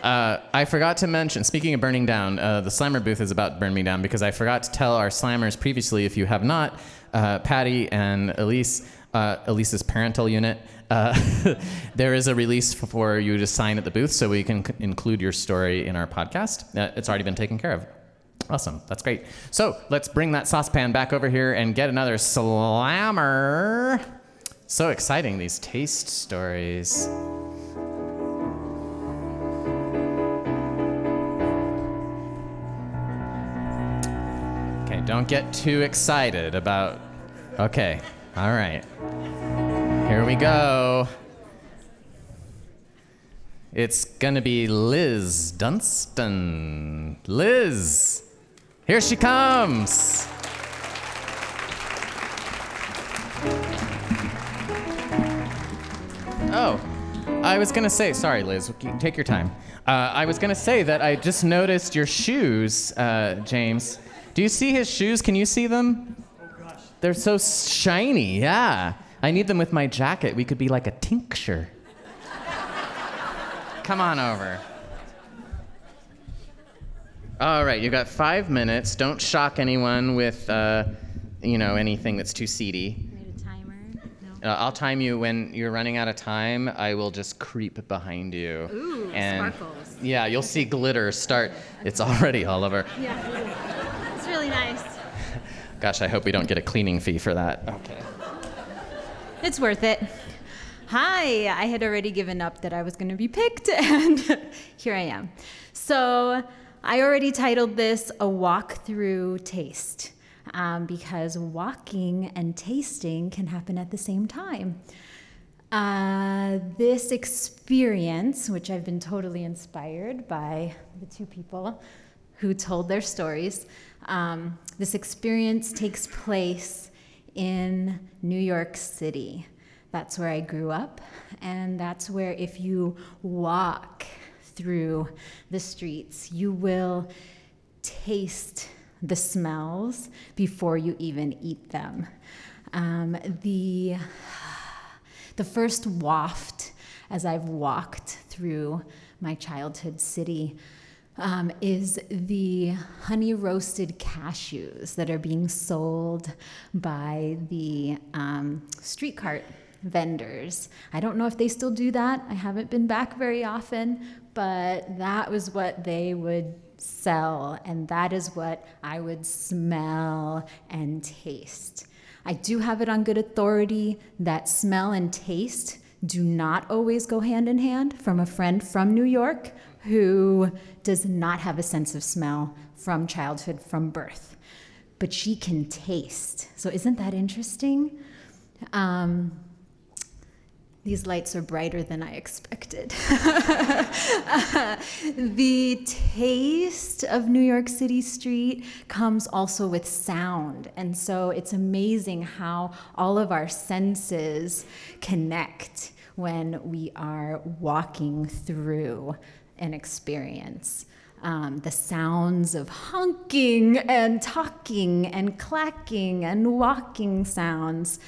Uh, I forgot to mention, speaking of burning down, uh, the Slammer booth is about to burn me down because I forgot to tell our Slammers previously, if you have not, uh, Patty and Elise, uh, Elise's parental unit, uh, there is a release for you to sign at the booth so we can c- include your story in our podcast. Uh, it's already been taken care of. Awesome. That's great. So let's bring that saucepan back over here and get another slammer. So exciting, these taste stories. Okay, don't get too excited about. Okay, all right. Here we go. It's gonna be Liz Dunstan. Liz, here she comes. Oh, I was gonna say, sorry, Liz, take your time. Uh, I was gonna say that I just noticed your shoes, uh, James. Do you see his shoes? Can you see them? Oh gosh. They're so shiny. Yeah. I need them with my jacket. We could be like a tincture. Come on over. All right, you got five minutes. Don't shock anyone with, uh, you know, anything that's too seedy. Need a timer? No. Uh, I'll time you when you're running out of time. I will just creep behind you. Ooh, and sparkles. Yeah, you'll see glitter start. It's already all over. Yeah. It's really nice. Gosh, I hope we don't get a cleaning fee for that. Okay. It's worth it. Hi, I had already given up that I was going to be picked, and here I am. So, I already titled this A Walk Through Taste um, because walking and tasting can happen at the same time. Uh, this experience, which I've been totally inspired by the two people who told their stories, um, this experience takes place in New York City. That's where I grew up, and that's where if you walk through the streets, you will taste the smells before you even eat them. Um, the, the first waft as I've walked through my childhood city um, is the honey roasted cashews that are being sold by the um, street cart vendors. I don't know if they still do that. I haven't been back very often, but that was what they would sell, and that is what I would smell and taste. I do have it on good authority that smell and taste do not always go hand in hand from a friend from New York who does not have a sense of smell from childhood, from birth, but she can taste. So, isn't that interesting? Um, these lights are brighter than I expected. the taste of New York City street comes also with sound. And so it's amazing how all of our senses connect when we are walking through an experience. Um, the sounds of honking and talking and clacking and walking sounds,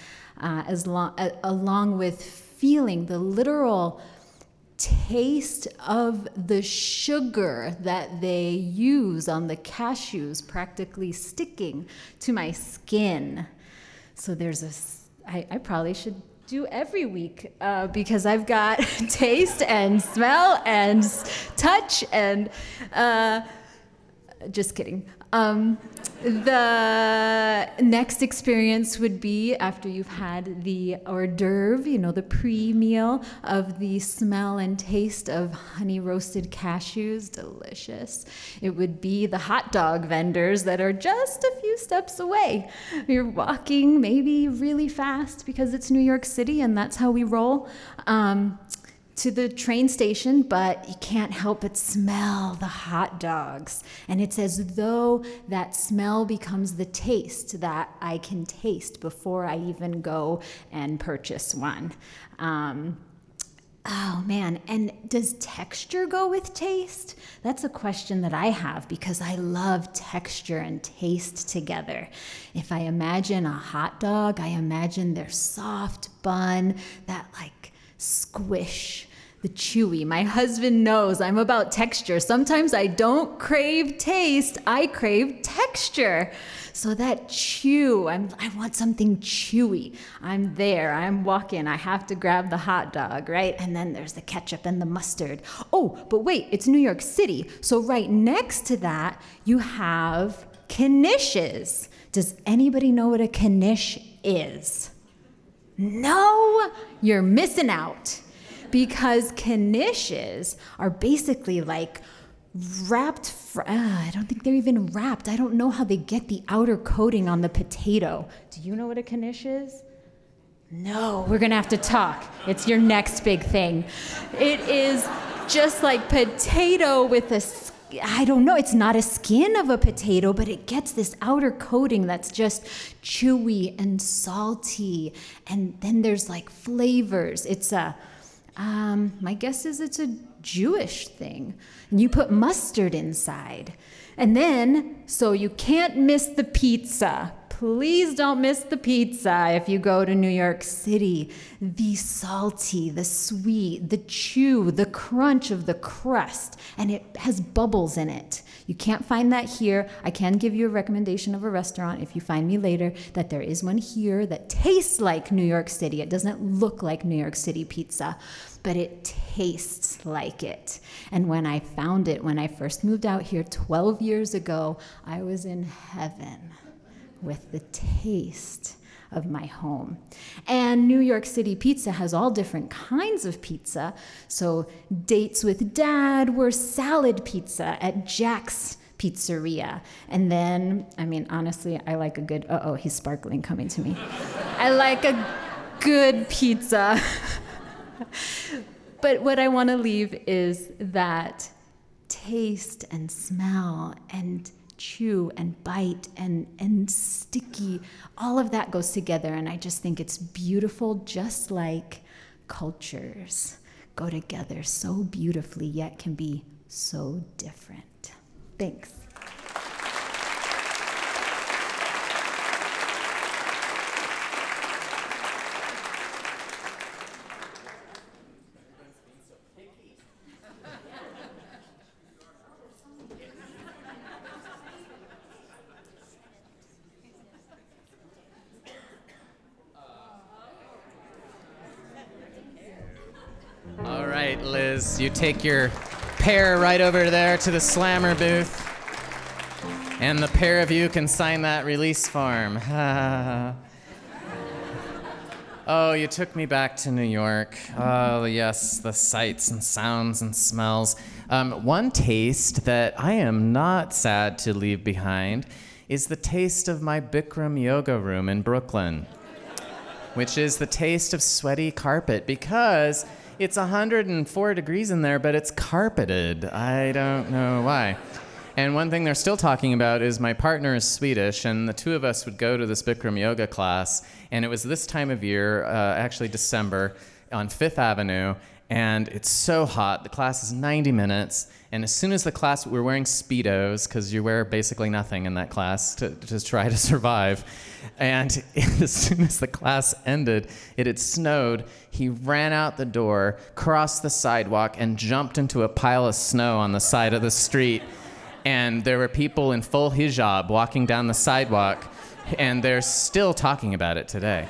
uh, as lo- uh, along with feeling the literal taste of the sugar that they use on the cashews practically sticking to my skin. So there's a, I, I probably should do every week uh, because I've got taste and smell and touch and uh, just kidding. Um, the next experience would be after you've had the hors d'oeuvre, you know, the pre meal of the smell and taste of honey roasted cashews. Delicious. It would be the hot dog vendors that are just a few steps away. You're walking maybe really fast because it's New York City and that's how we roll. Um, to the train station, but you can't help but smell the hot dogs. And it's as though that smell becomes the taste that I can taste before I even go and purchase one. Um, Oh man, and does texture go with taste? That's a question that I have because I love texture and taste together. If I imagine a hot dog, I imagine their soft bun, that like squish, the chewy. My husband knows I'm about texture. Sometimes I don't crave taste, I crave texture. So that chew, I'm, I want something chewy. I'm there, I'm walking, I have to grab the hot dog, right? And then there's the ketchup and the mustard. Oh, but wait, it's New York City. So right next to that, you have knishes. Does anybody know what a knish is? No, you're missing out. Because knishes are basically like wrapped, fr- uh, I don't think they're even wrapped. I don't know how they get the outer coating on the potato. Do you know what a knish is? No, we're gonna have to talk. It's your next big thing. It is just like potato with a, I don't know, it's not a skin of a potato, but it gets this outer coating that's just chewy and salty. And then there's like flavors. It's a, um, my guess is it's a Jewish thing. And you put mustard inside. And then, so you can't miss the pizza. Please don't miss the pizza if you go to New York City. The salty, the sweet, the chew, the crunch of the crust, and it has bubbles in it. You can't find that here. I can give you a recommendation of a restaurant if you find me later that there is one here that tastes like New York City. It doesn't look like New York City pizza, but it tastes like it. And when I found it, when I first moved out here 12 years ago, I was in heaven with the taste of my home. And New York City pizza has all different kinds of pizza. So, dates with dad were salad pizza at Jack's Pizzeria. And then, I mean, honestly, I like a good, uh oh, he's sparkling coming to me. I like a good pizza. but what I want to leave is that taste and smell and chew and bite and and sticky all of that goes together. And i just think it's beautiful just like cultures go together so beautifully yet can be so different. Thanks All Liz, you take your pair right over there to the slammer booth. And the pair of you can sign that release form. oh, you took me back to New York. Oh, yes, the sights and sounds and smells. Um, one taste that I am not sad to leave behind is the taste of my Bikram yoga room in Brooklyn which is the taste of sweaty carpet because it's 104 degrees in there, but it's carpeted. I don't know why. And one thing they're still talking about is my partner is Swedish, and the two of us would go to this Bikram yoga class, and it was this time of year, uh, actually December, on Fifth Avenue, and it's so hot. The class is 90 minutes, and as soon as the class, we're wearing speedos because you wear basically nothing in that class to, to try to survive. And as soon as the class ended, it had snowed. He ran out the door, crossed the sidewalk, and jumped into a pile of snow on the side of the street. And there were people in full hijab walking down the sidewalk, and they're still talking about it today.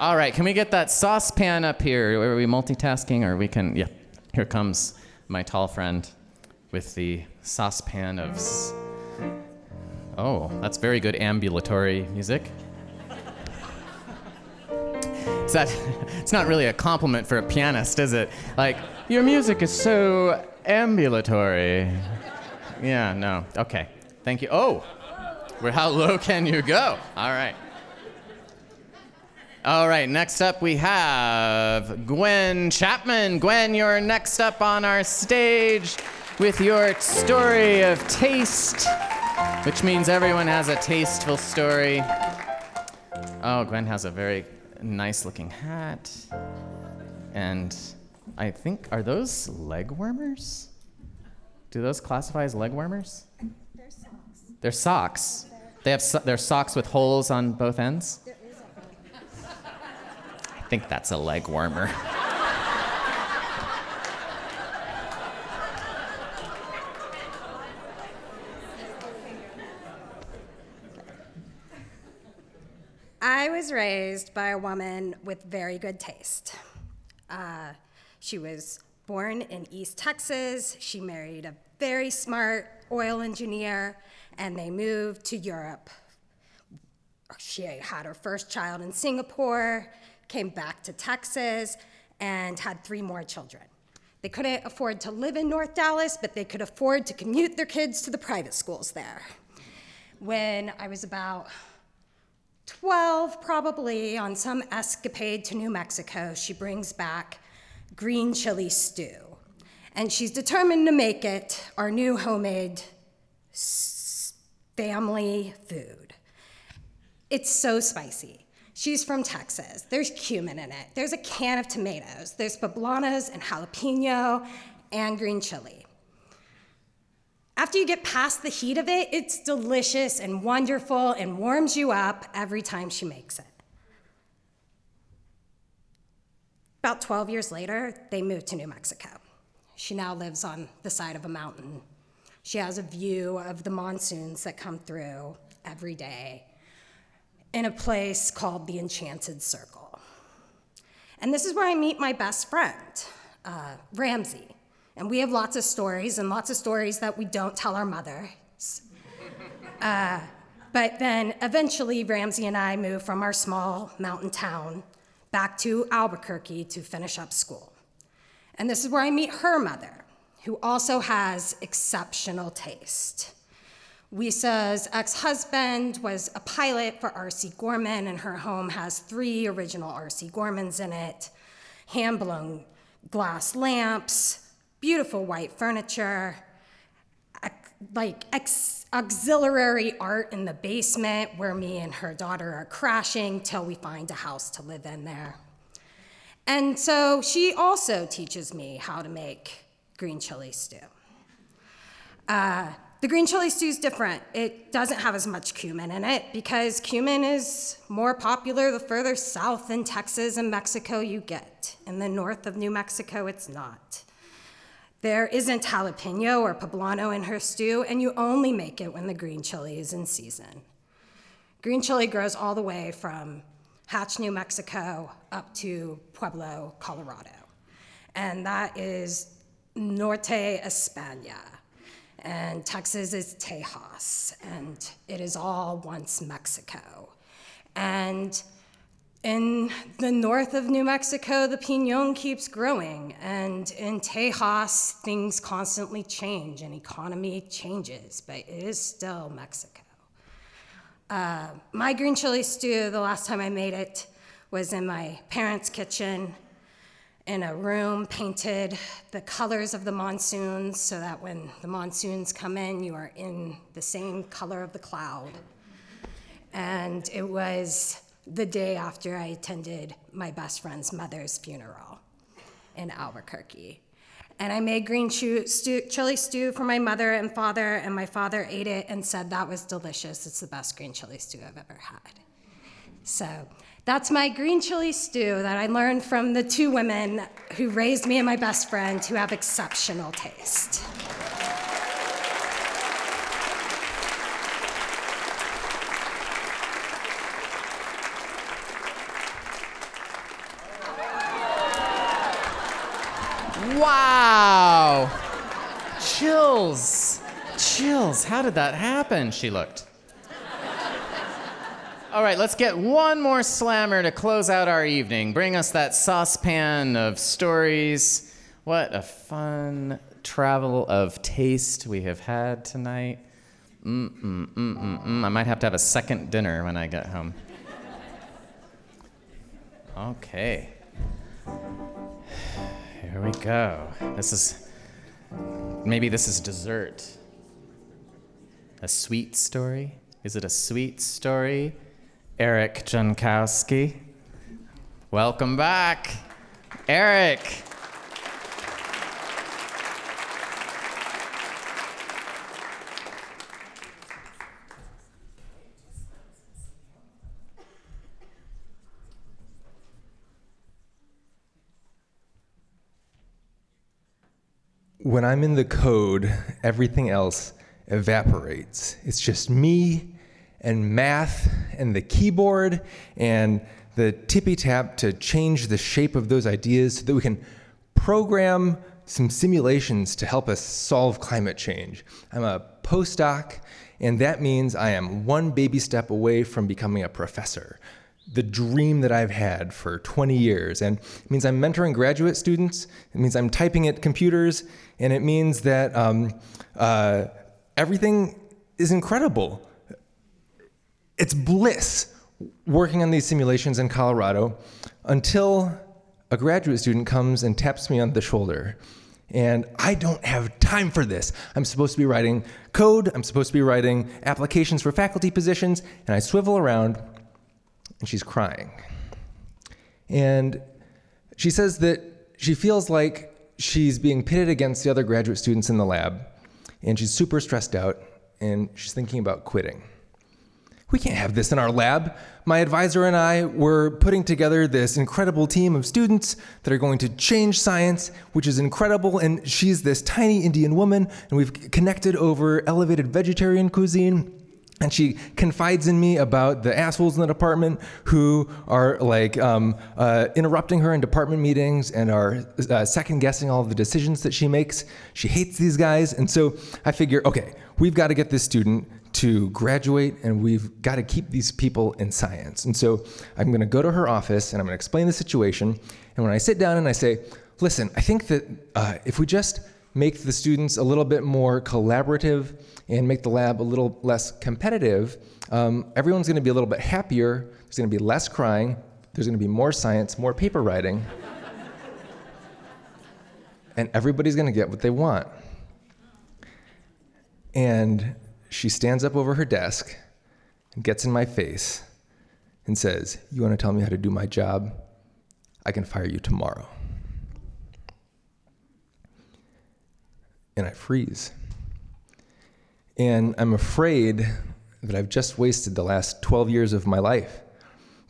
All right, can we get that saucepan up here? Are we multitasking or we can? Yeah, here comes my tall friend with the saucepan of. s- Oh, that's very good ambulatory music. Is that, it's not really a compliment for a pianist, is it? Like, your music is so ambulatory. Yeah, no. Okay. Thank you. Oh, well, how low can you go? All right. All right, next up we have Gwen Chapman. Gwen, you're next up on our stage with your story of taste, which means everyone has a tasteful story. Oh, Gwen has a very nice looking hat. And I think, are those leg warmers? Do those classify as leg warmers? They're socks. They're socks. They have so- they're socks with holes on both ends? I think that's a leg warmer. I was raised by a woman with very good taste. Uh, she was born in East Texas. She married a very smart oil engineer, and they moved to Europe. She had her first child in Singapore, came back to Texas, and had three more children. They couldn't afford to live in North Dallas, but they could afford to commute their kids to the private schools there. When I was about 12, probably, on some escapade to New Mexico, she brings back green chili stew. And she's determined to make it our new homemade family food. It's so spicy. She's from Texas. There's cumin in it. There's a can of tomatoes. There's poblanos and jalapeno and green chili. After you get past the heat of it, it's delicious and wonderful and warms you up every time she makes it. About 12 years later, they moved to New Mexico. She now lives on the side of a mountain. She has a view of the monsoons that come through every day in a place called the Enchanted Circle. And this is where I meet my best friend, uh, Ramsey. And we have lots of stories, and lots of stories that we don't tell our mothers. Uh, but then eventually, Ramsey and I moved from our small mountain town back to Albuquerque to finish up school. And this is where I meet her mother, who also has exceptional taste. Lisa's ex husband was a pilot for R.C. Gorman, and her home has three original R.C. Gormans in it hand blown glass lamps, beautiful white furniture, like ex- auxiliary art in the basement where me and her daughter are crashing till we find a house to live in there. And so she also teaches me how to make green chili stew. Uh, the green chili stew is different. It doesn't have as much cumin in it because cumin is more popular the further south in Texas and Mexico you get. In the north of New Mexico, it's not. There isn't jalapeno or poblano in her stew, and you only make it when the green chili is in season. Green chili grows all the way from Hatch, New Mexico, up to Pueblo, Colorado. And that is Norte España. And Texas is Tejas. And it is all once Mexico. And in the north of New Mexico, the pinon keeps growing, and in Tejas, things constantly change and economy changes, but it is still Mexico. Uh, my green chili stew, the last time I made it, was in my parents' kitchen in a room painted the colors of the monsoons so that when the monsoons come in, you are in the same color of the cloud. And it was the day after I attended my best friend's mother's funeral. in Albuquerque. And I made green stew, chili stew for my mother and father, and my father ate it and said that was delicious. It's the best green chili stew I've ever had. So that's my green chili stew that I learned from the two women who raised me and my best friend who have exceptional taste. Wow! Chills. Chills. How did that happen? She looked. All right, let's get one more slammer to close out our evening. Bring us that saucepan of stories. What a fun travel of taste we have had tonight. Mm mm mm mm mm. I might have to have a second dinner when I get home. Okay. Here we go. This is maybe this is dessert. A sweet story? Is it a sweet story? Eric Jankowski. Welcome back. Eric. when I'm in the code, everything else evaporates. It's just me and math and the keyboard and the tippy tap to change the shape of those ideas so that we can program some simulations to help us solve climate change. I'm a postdoc, and that means I am one baby step away from becoming a professor the dream that I've had for 20 years. And it means I'm mentoring graduate students, it means I'm typing at computers, and it means that um, uh, everything is incredible. It's bliss working on these simulations in Colorado until a graduate student comes and taps me on the shoulder. And I don't have time for this. I'm supposed to be writing code, I'm supposed to be writing applications for faculty positions, and I swivel around and she's crying. And she says that she feels like she's being pitted against the other graduate students in the lab, and she's super stressed out, and she's thinking about quitting. We can't have this in our lab. My advisor and I were putting together this incredible team of students that are going to change science, which is incredible. And she's this tiny Indian woman, and we've connected over elevated vegetarian cuisine. And she confides in me about the assholes in the department who are like um, uh, interrupting her in department meetings and are uh, second guessing all the decisions that she makes. She hates these guys. And so I figure, okay, we've got to get this student to graduate and we've got to keep these people in science. And so I'm going to go to her office and I'm going to explain the situation. And when I sit down and I say, listen, I think that uh, if we just make the students a little bit more collaborative and make the lab a little less competitive, um, everyone's going to be a little bit happier. There's going to be less crying. There's going to be more science, more paper writing. and everybody's going to get what they want. And she stands up over her desk and gets in my face and says, You want to tell me how to do my job? I can fire you tomorrow. And I freeze. And I'm afraid that I've just wasted the last 12 years of my life.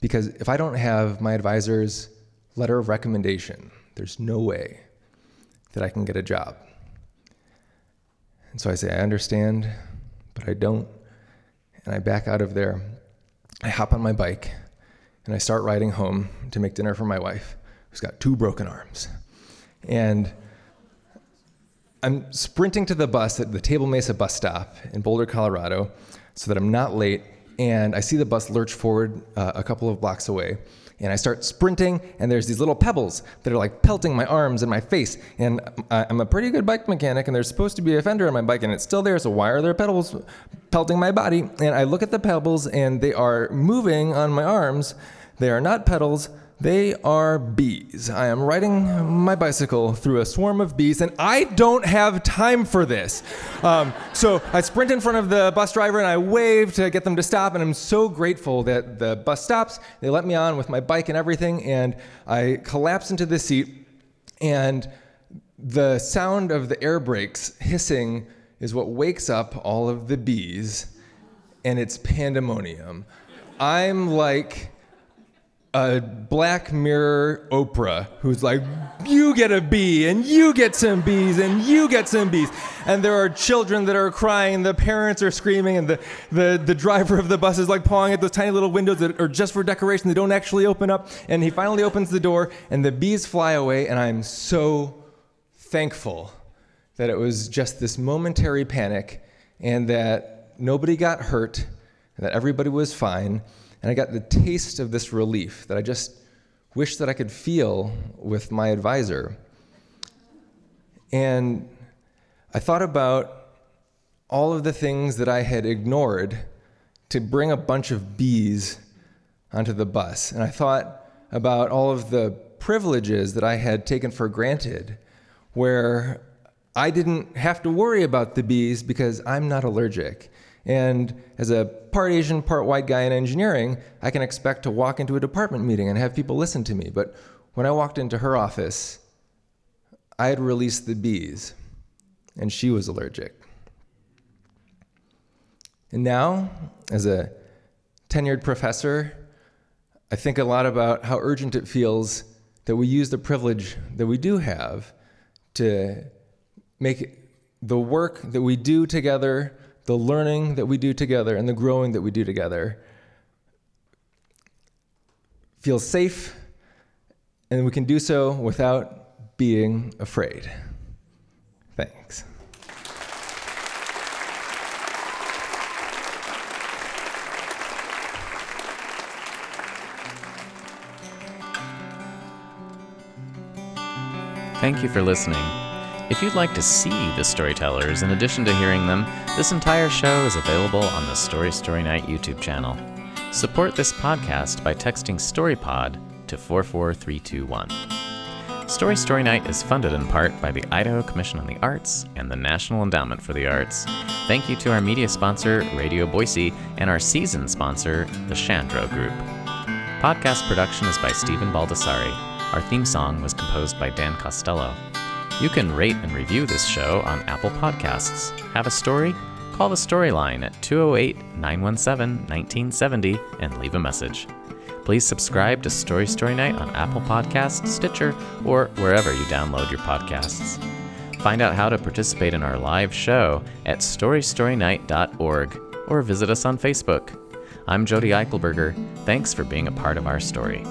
Because if I don't have my advisor's letter of recommendation, there's no way that I can get a job. And so I say, I understand, but I don't. And I back out of there. I hop on my bike and I start riding home to make dinner for my wife, who's got two broken arms. And I'm sprinting to the bus at the Table Mesa bus stop in Boulder, Colorado, so that I'm not late. And I see the bus lurch forward uh, a couple of blocks away. And I start sprinting, and there's these little pebbles that are like pelting my arms and my face. And uh, I'm a pretty good bike mechanic, and there's supposed to be a fender on my bike, and it's still there. So why are there pebbles pelting my body? And I look at the pebbles, and they are moving on my arms. They are not pedals. They are bees. I am riding my bicycle through a swarm of bees, and I don't have time for this. Um, so I sprint in front of the bus driver and I wave to get them to stop, and I'm so grateful that the bus stops. They let me on with my bike and everything, and I collapse into the seat. And the sound of the air brakes hissing is what wakes up all of the bees, and it's pandemonium. I'm like a Black Mirror Oprah who's like, you get a bee, and you get some bees, and you get some bees. And there are children that are crying, the parents are screaming, and the, the, the driver of the bus is like pawing at those tiny little windows that are just for decoration, they don't actually open up. And he finally opens the door, and the bees fly away, and I'm so thankful that it was just this momentary panic and that nobody got hurt, and that everybody was fine. And I got the taste of this relief that I just wish that I could feel with my advisor. And I thought about all of the things that I had ignored to bring a bunch of bees onto the bus. And I thought about all of the privileges that I had taken for granted, where I didn't have to worry about the bees because I'm not allergic. And as a part Asian, part white guy in engineering, I can expect to walk into a department meeting and have people listen to me. But when I walked into her office, I had released the bees, and she was allergic. And now, as a tenured professor, I think a lot about how urgent it feels that we use the privilege that we do have to make the work that we do together the learning that we do together and the growing that we do together feel safe, and we can do so without being afraid. Thanks. Thank you for listening. If you'd like to see the storytellers in addition to hearing them, this entire show is available on the Story Story Night YouTube channel. Support this podcast by texting StoryPod to 44321. Story Story Night is funded in part by the Idaho Commission on the Arts and the National Endowment for the Arts. Thank you to our media sponsor, Radio Boise, and our season sponsor, the Chandro Group. Podcast production is by Stephen Baldessari. Our theme song was composed by Dan Costello. You can rate and review this show on Apple Podcasts. Have a story? Call the Storyline at 208 917 1970 and leave a message. Please subscribe to Story Story Night on Apple Podcasts, Stitcher, or wherever you download your podcasts. Find out how to participate in our live show at storystorynight.org or visit us on Facebook. I'm Jody Eichelberger. Thanks for being a part of our story.